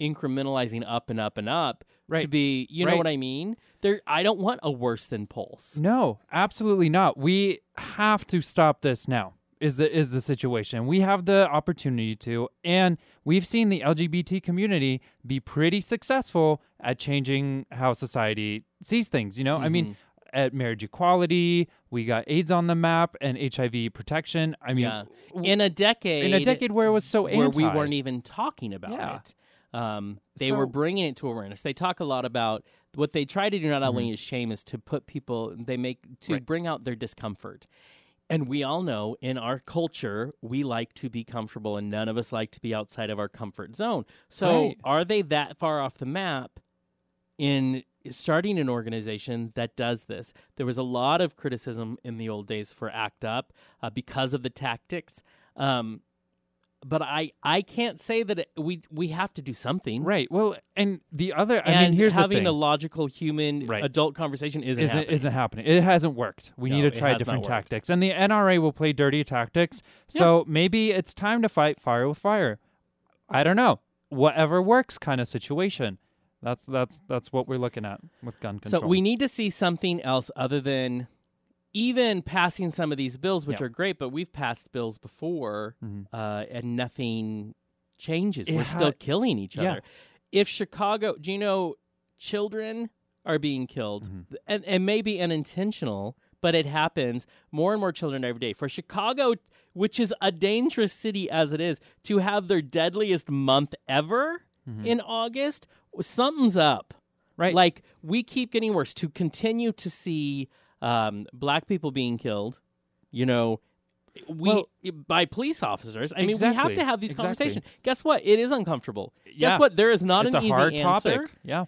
incrementalizing up and up and up right. to be you know what I mean? There I don't want a worse than Pulse. No, absolutely not. We have to stop this now. Is the is the situation. We have the opportunity to and we've seen the LGBT community be pretty successful at changing how society sees things, you know? I mean, mm-hmm. At marriage equality, we got AIDS on the map and HIV protection. I mean, Yeah. in a decade in a decade where it was so where we weren't even talking about Yeah. it. Um, they were bringing it to awareness. They talk a lot about what they try to do. Not only Mm-hmm. is shame is to put people. They make to Right. bring out their discomfort. And we all know in our culture, we like to be comfortable, and none of us like to be outside of our comfort zone. So, Right. are they that far off the map in starting an organization that does this? There was a lot of criticism in the old days for ACT UP uh, because of the tactics. Um, but I, I can't say that it, we we have to do something. Right. Well, and the other I and mean, here's having a logical human Right. adult conversation isn't isn't happening. isn't happening. It hasn't worked. We No, need to try different tactics, and the NRA will play dirty tactics. So maybe it's time to fight fire with fire. I don't know. Whatever works, kind of situation. That's that's that's what we're looking at with gun control. So we need to see something else other than even passing some of these bills, which Yeah. are great, but we've passed bills before Mhm. uh, and nothing changes. It We're still killing each Yeah. other. If Chicago, do you know, children are being killed, Mhm. and, and maybe unintentional, but it happens more and more children every day. For Chicago, which is a dangerous city as it is, to have their deadliest month ever Mhm. in August, something's up. right. Like we keep getting worse. To continue to see um, black people being killed, you know, we Well- by police officers. I mean, we have to have these Exactly. conversations. Guess what? It is uncomfortable. Yeah. Guess what? There is not it's an a easy hard answer. topic. Yeah.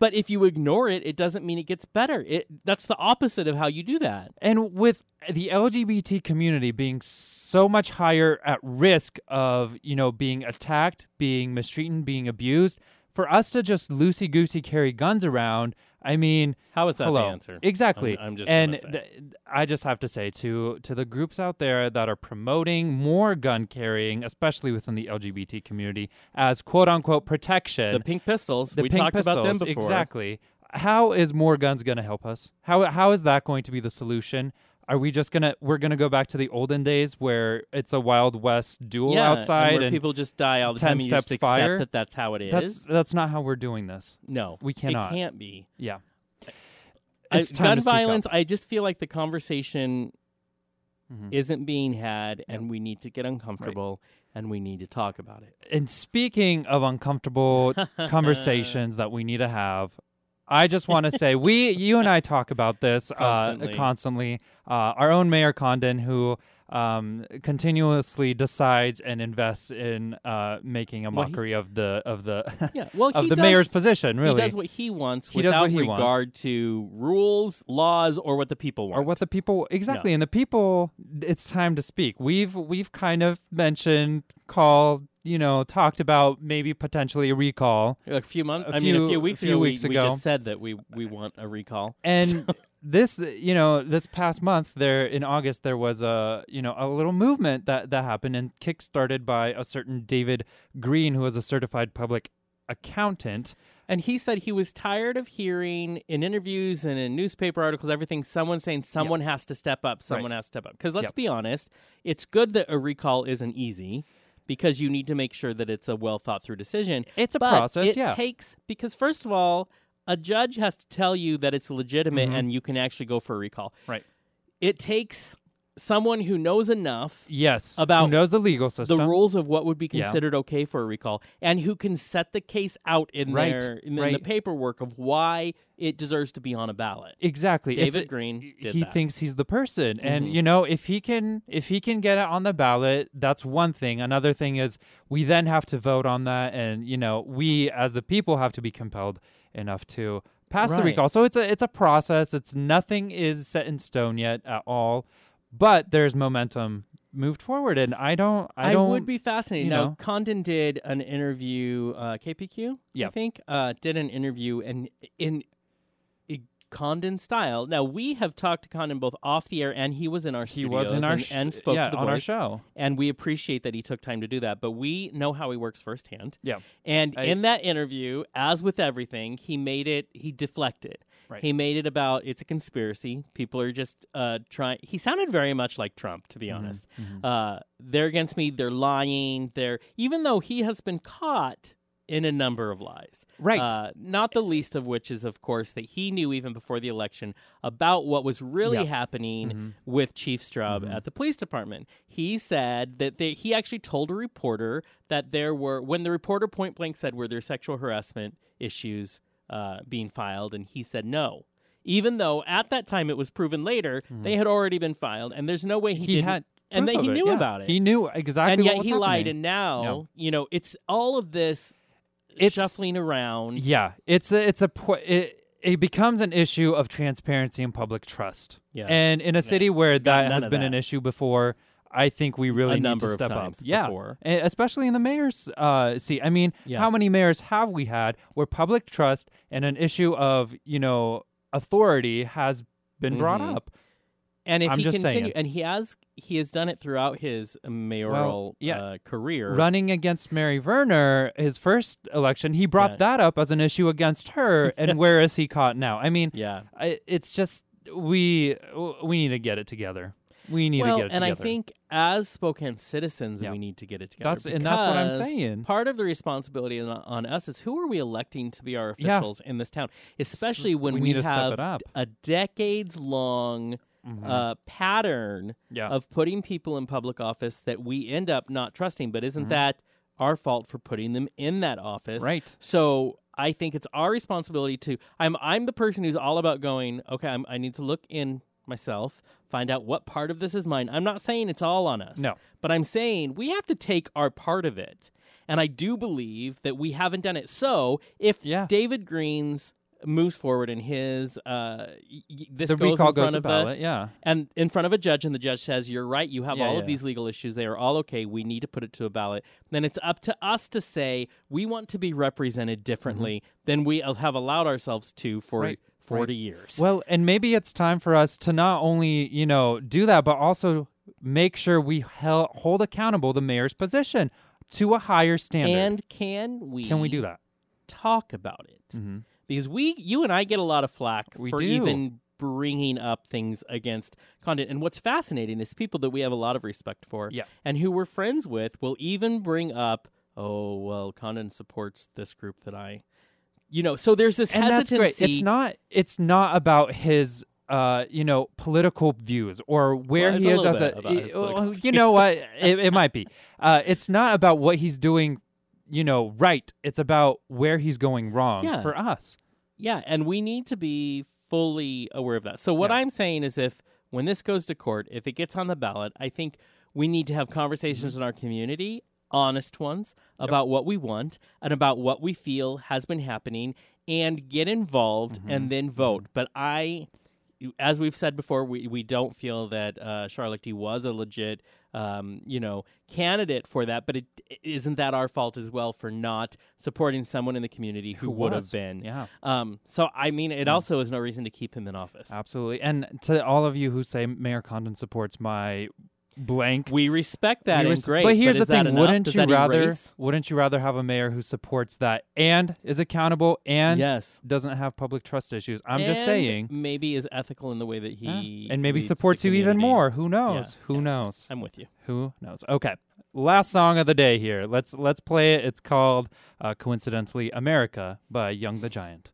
But if you ignore it, it doesn't mean it gets better. It that's the opposite of how you do that. And with the LGBT community being so much higher at risk of, you know, being attacked, being mistreated, being abused, for us to just loosey goosey carry guns around, I mean, How is that hello. the answer? Exactly. I'm- I'm just and th- I just have to say to to the groups out there that are promoting more gun carrying, especially within the LGBT community, as quote unquote protection. The pink pistols. the we pink talked about them before. Exactly. How is more guns going to help us? How how is that going to be the solution? Are we just gonna we're gonna go back to the olden days where it's a Wild West duel Yeah, outside and where and people just die all the 10 time. You just steps accept fire? that that's how it is. that's that's not how we're doing this. no, we cannot. It can't be. Yeah. I- gun to speak up. violence. I just feel like the conversation mm-hmm. isn't being had, and we need to get uncomfortable and we need to talk about it. And speaking of uncomfortable conversations that we need to have, I just want to say we, you and I talk about this Constantly. Uh, constantly. Uh, our own Mayor Condon, who um, continuously decides and invests in uh, making a Well, mockery of the of the Yeah, well, of he the does- mayor's position, really, He does what he wants He without he wants. regard to rules, laws, or what the people want. or what the people exactly and the people it's time to speak we've we've kind of mentioned called you know talked about maybe potentially a recall Like a few months. a I mean, a few- few weeks a few ago, weeks we, we ago. just said that we we want a recall. and this you know this past month there in august there was a you know a little movement that that happened and kick-started by a certain david green who is a certified public accountant And he said he was tired of hearing in interviews and in newspaper articles, everything, someone saying someone has to step up, someone has to step up. Because let's Yep. be honest, it's good that a recall isn't easy because you need to make sure that it's a well thought through decision. It's a But process, It yeah. takes, because first of all, a judge has to tell you that it's legitimate and you can actually go for a recall. Mm-hmm. Right. It takes someone who knows enough yes About who knows the legal system the rules of what would be Yeah. considered okay for a recall and who can set the case out in Right, their in, the- right. the paperwork of why it deserves to be on a ballot. exactly David a- Green did he that. thinks he's the person and Mhm. you know if he can if he can get it on the ballot that's one thing another thing is we then have to vote on that and you know we as the people have to be compelled enough to pass the recall so it's a it's a process it's nothing is set in stone yet at all but there's momentum moved forward and i don't i, I, don't would be fascinated. you Now, know. Condon did an interview, uh, KPQ, I think, uh, did an interview and in a Condon style. Now, we have talked to Condon both off the air and he was in our he was in our and, sh- and spoke yeah, to the on our show and we appreciate that he took time to do that. But we know how he works firsthand. yeah And I- in that interview, as with everything, he made it. He deflected. Right. He made it about it's a conspiracy. People are just uh, trying. He sounded very much like Trump, to be Mm-hmm. honest. Uh, they're against me. They're lying. They're even though he has been caught in a number of lies. Right. Uh, not the least of which is, of course, that he knew even before the election about what was really Yeah. happening with Chief Straub at the police department. He said that they, he actually told a reporter that there were, when the reporter point blank said, were there sexual harassment issues uh, being filed? And he said no. Even though at that time it was proven later they had already been filed, and there's no way he, he had and that he knew yeah. about it he knew exactly and what yet was he lied and now you know it's all of this It's- shuffling around Yeah, it's a it's a it, it becomes an issue of transparency and public trust. Yeah. And in a city where got that has been that. an issue before, I think we really A need to step up. Yeah, before. especially in the mayor's uh, seat. I mean, Yeah. how many mayors have we had where public trust and an issue of you know authority has been brought Mhm. up? and if I'm he just continue and he has he has done it throughout his mayoral yeah. uh, career Running against Mary Verner, his first election, he brought Yeah. that up as an issue against her. and where is he caught now? I mean, yeah I, it's just we we need to get it together. We need well to get it and together. i think as spokane citizens Yeah. we need to get it together That's- and that's what I'm saying. part of the responsibility on, on us is who are we electing to be our Yeah. officials in this town especially when we we, need to step have. Mm-hmm. a decades long uh, pattern Yeah. of putting people in public office that we end up not trusting. But isn't Mm-hmm. that our fault for putting them in that office? Right. So I think it's our responsibility to. I'm I'm the person who's all about going. Okay, I'm, I need to look in myself, find out what part of this is mine. I'm not saying it's all on us. No. but I'm saying we have to take our part of it. And I do believe that we haven't done it. So if Yeah. David Green's moves forward in his uh y- this the goes recall in front goes of the ballot. yeah. and in front of a judge and the judge says you're right you have Yeah, all yeah. of these legal issues they are all okay we need to put it to a ballot then it's up to us to say we want to be represented differently than we have allowed ourselves to for Mm-hmm. Right, 40 years Well, and maybe it's time for us to not only you know do that, but also make sure we hel- hold accountable the mayor's position to a higher standard. and can we can we do that? talk about it Mhm. because we you and I get a lot of flack We for do. even bringing up things against Condon and what's fascinating is people that we have a lot of respect for Yeah. and who we're friends with will even bring up oh well condon supports this group that I you know so there's this and that's hesitancy great. It's not. It's not about his uh, you know, political views or where Well, he is little as a. about his y- political you know what? it, it might be. Uh, it's not about what he's doing, you know, right. It's about where he's going wrong Yeah. for us. Yeah, and we need to be fully aware of that. So what Yeah. I'm saying is if when this goes to court, if it gets on the ballot, I think we need to have conversations in our community, honest ones, about what we want and about what we feel has been happening and get involved and then vote. But I as we've said before, we, we don't feel that uh, Shar Lichty was a legit, um, you know, candidate for that. But it isn't that our fault as well for not supporting someone in the community who, Who would have been. yeah. Um. So I mean, it also is no reason to keep him in office. Absolutely. And to all of you who say Mayor Condon supports my blank. We respect that we and res- great. But here's is the thing: wouldn't you rather? erase? Wouldn't you rather have a mayor who supports that and is accountable and yes. doesn't have public trust issues? I'm just saying. Maybe is ethical in the way that Yeah. he and maybe supports you even more. Who knows? Yeah, Who yeah. knows? I'm with you. Who knows? Okay. Last song of the day here. Let's let's play it. It's called uh, coincidentally America by Young the Giant.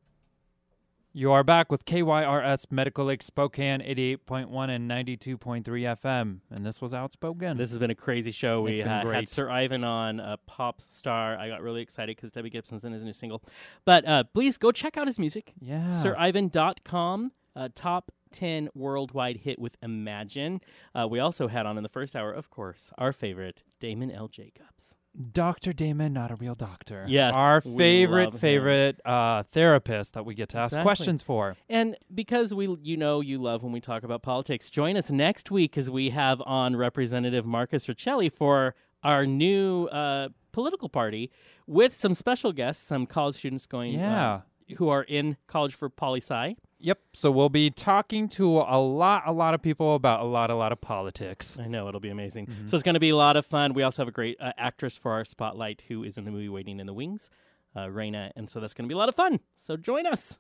You are back with KYRS Medical Lake Spokane 88.1 and 92.3 FM. And this was Outspoken. This has been a crazy show. We ha- had. Sir Ivan on, a pop star. I got really excited because Debbie Gibson's in his new single. But uh, please go check out his music. yeah. SirIvan.com, uh, top 10 worldwide hit with Imagine. Uh, we also had on in the first hour, of course, our favorite, Damon L. Jacobs. Dr. Damon, not a real doctor. Yes, Our favorite, favorite uh, therapist that we get to ask Exactly. questions for. And because we, you know, you love when we talk about politics, join us next week as we have on Representative Marcus Riccelli for our new uh, political party with some special guests, some college students going, Yeah. uh, who are in college for poli sci. Yep. So we'll be talking to a lot, a lot of people about a lot, a lot of politics. I know it'll be amazing. Mm-hmm. So it's going to be a lot of fun. We also have a great uh, actress for our spotlight who is in the movie Waiting in the Wings, uh, Raina, and so that's going to be a lot of fun. So join us.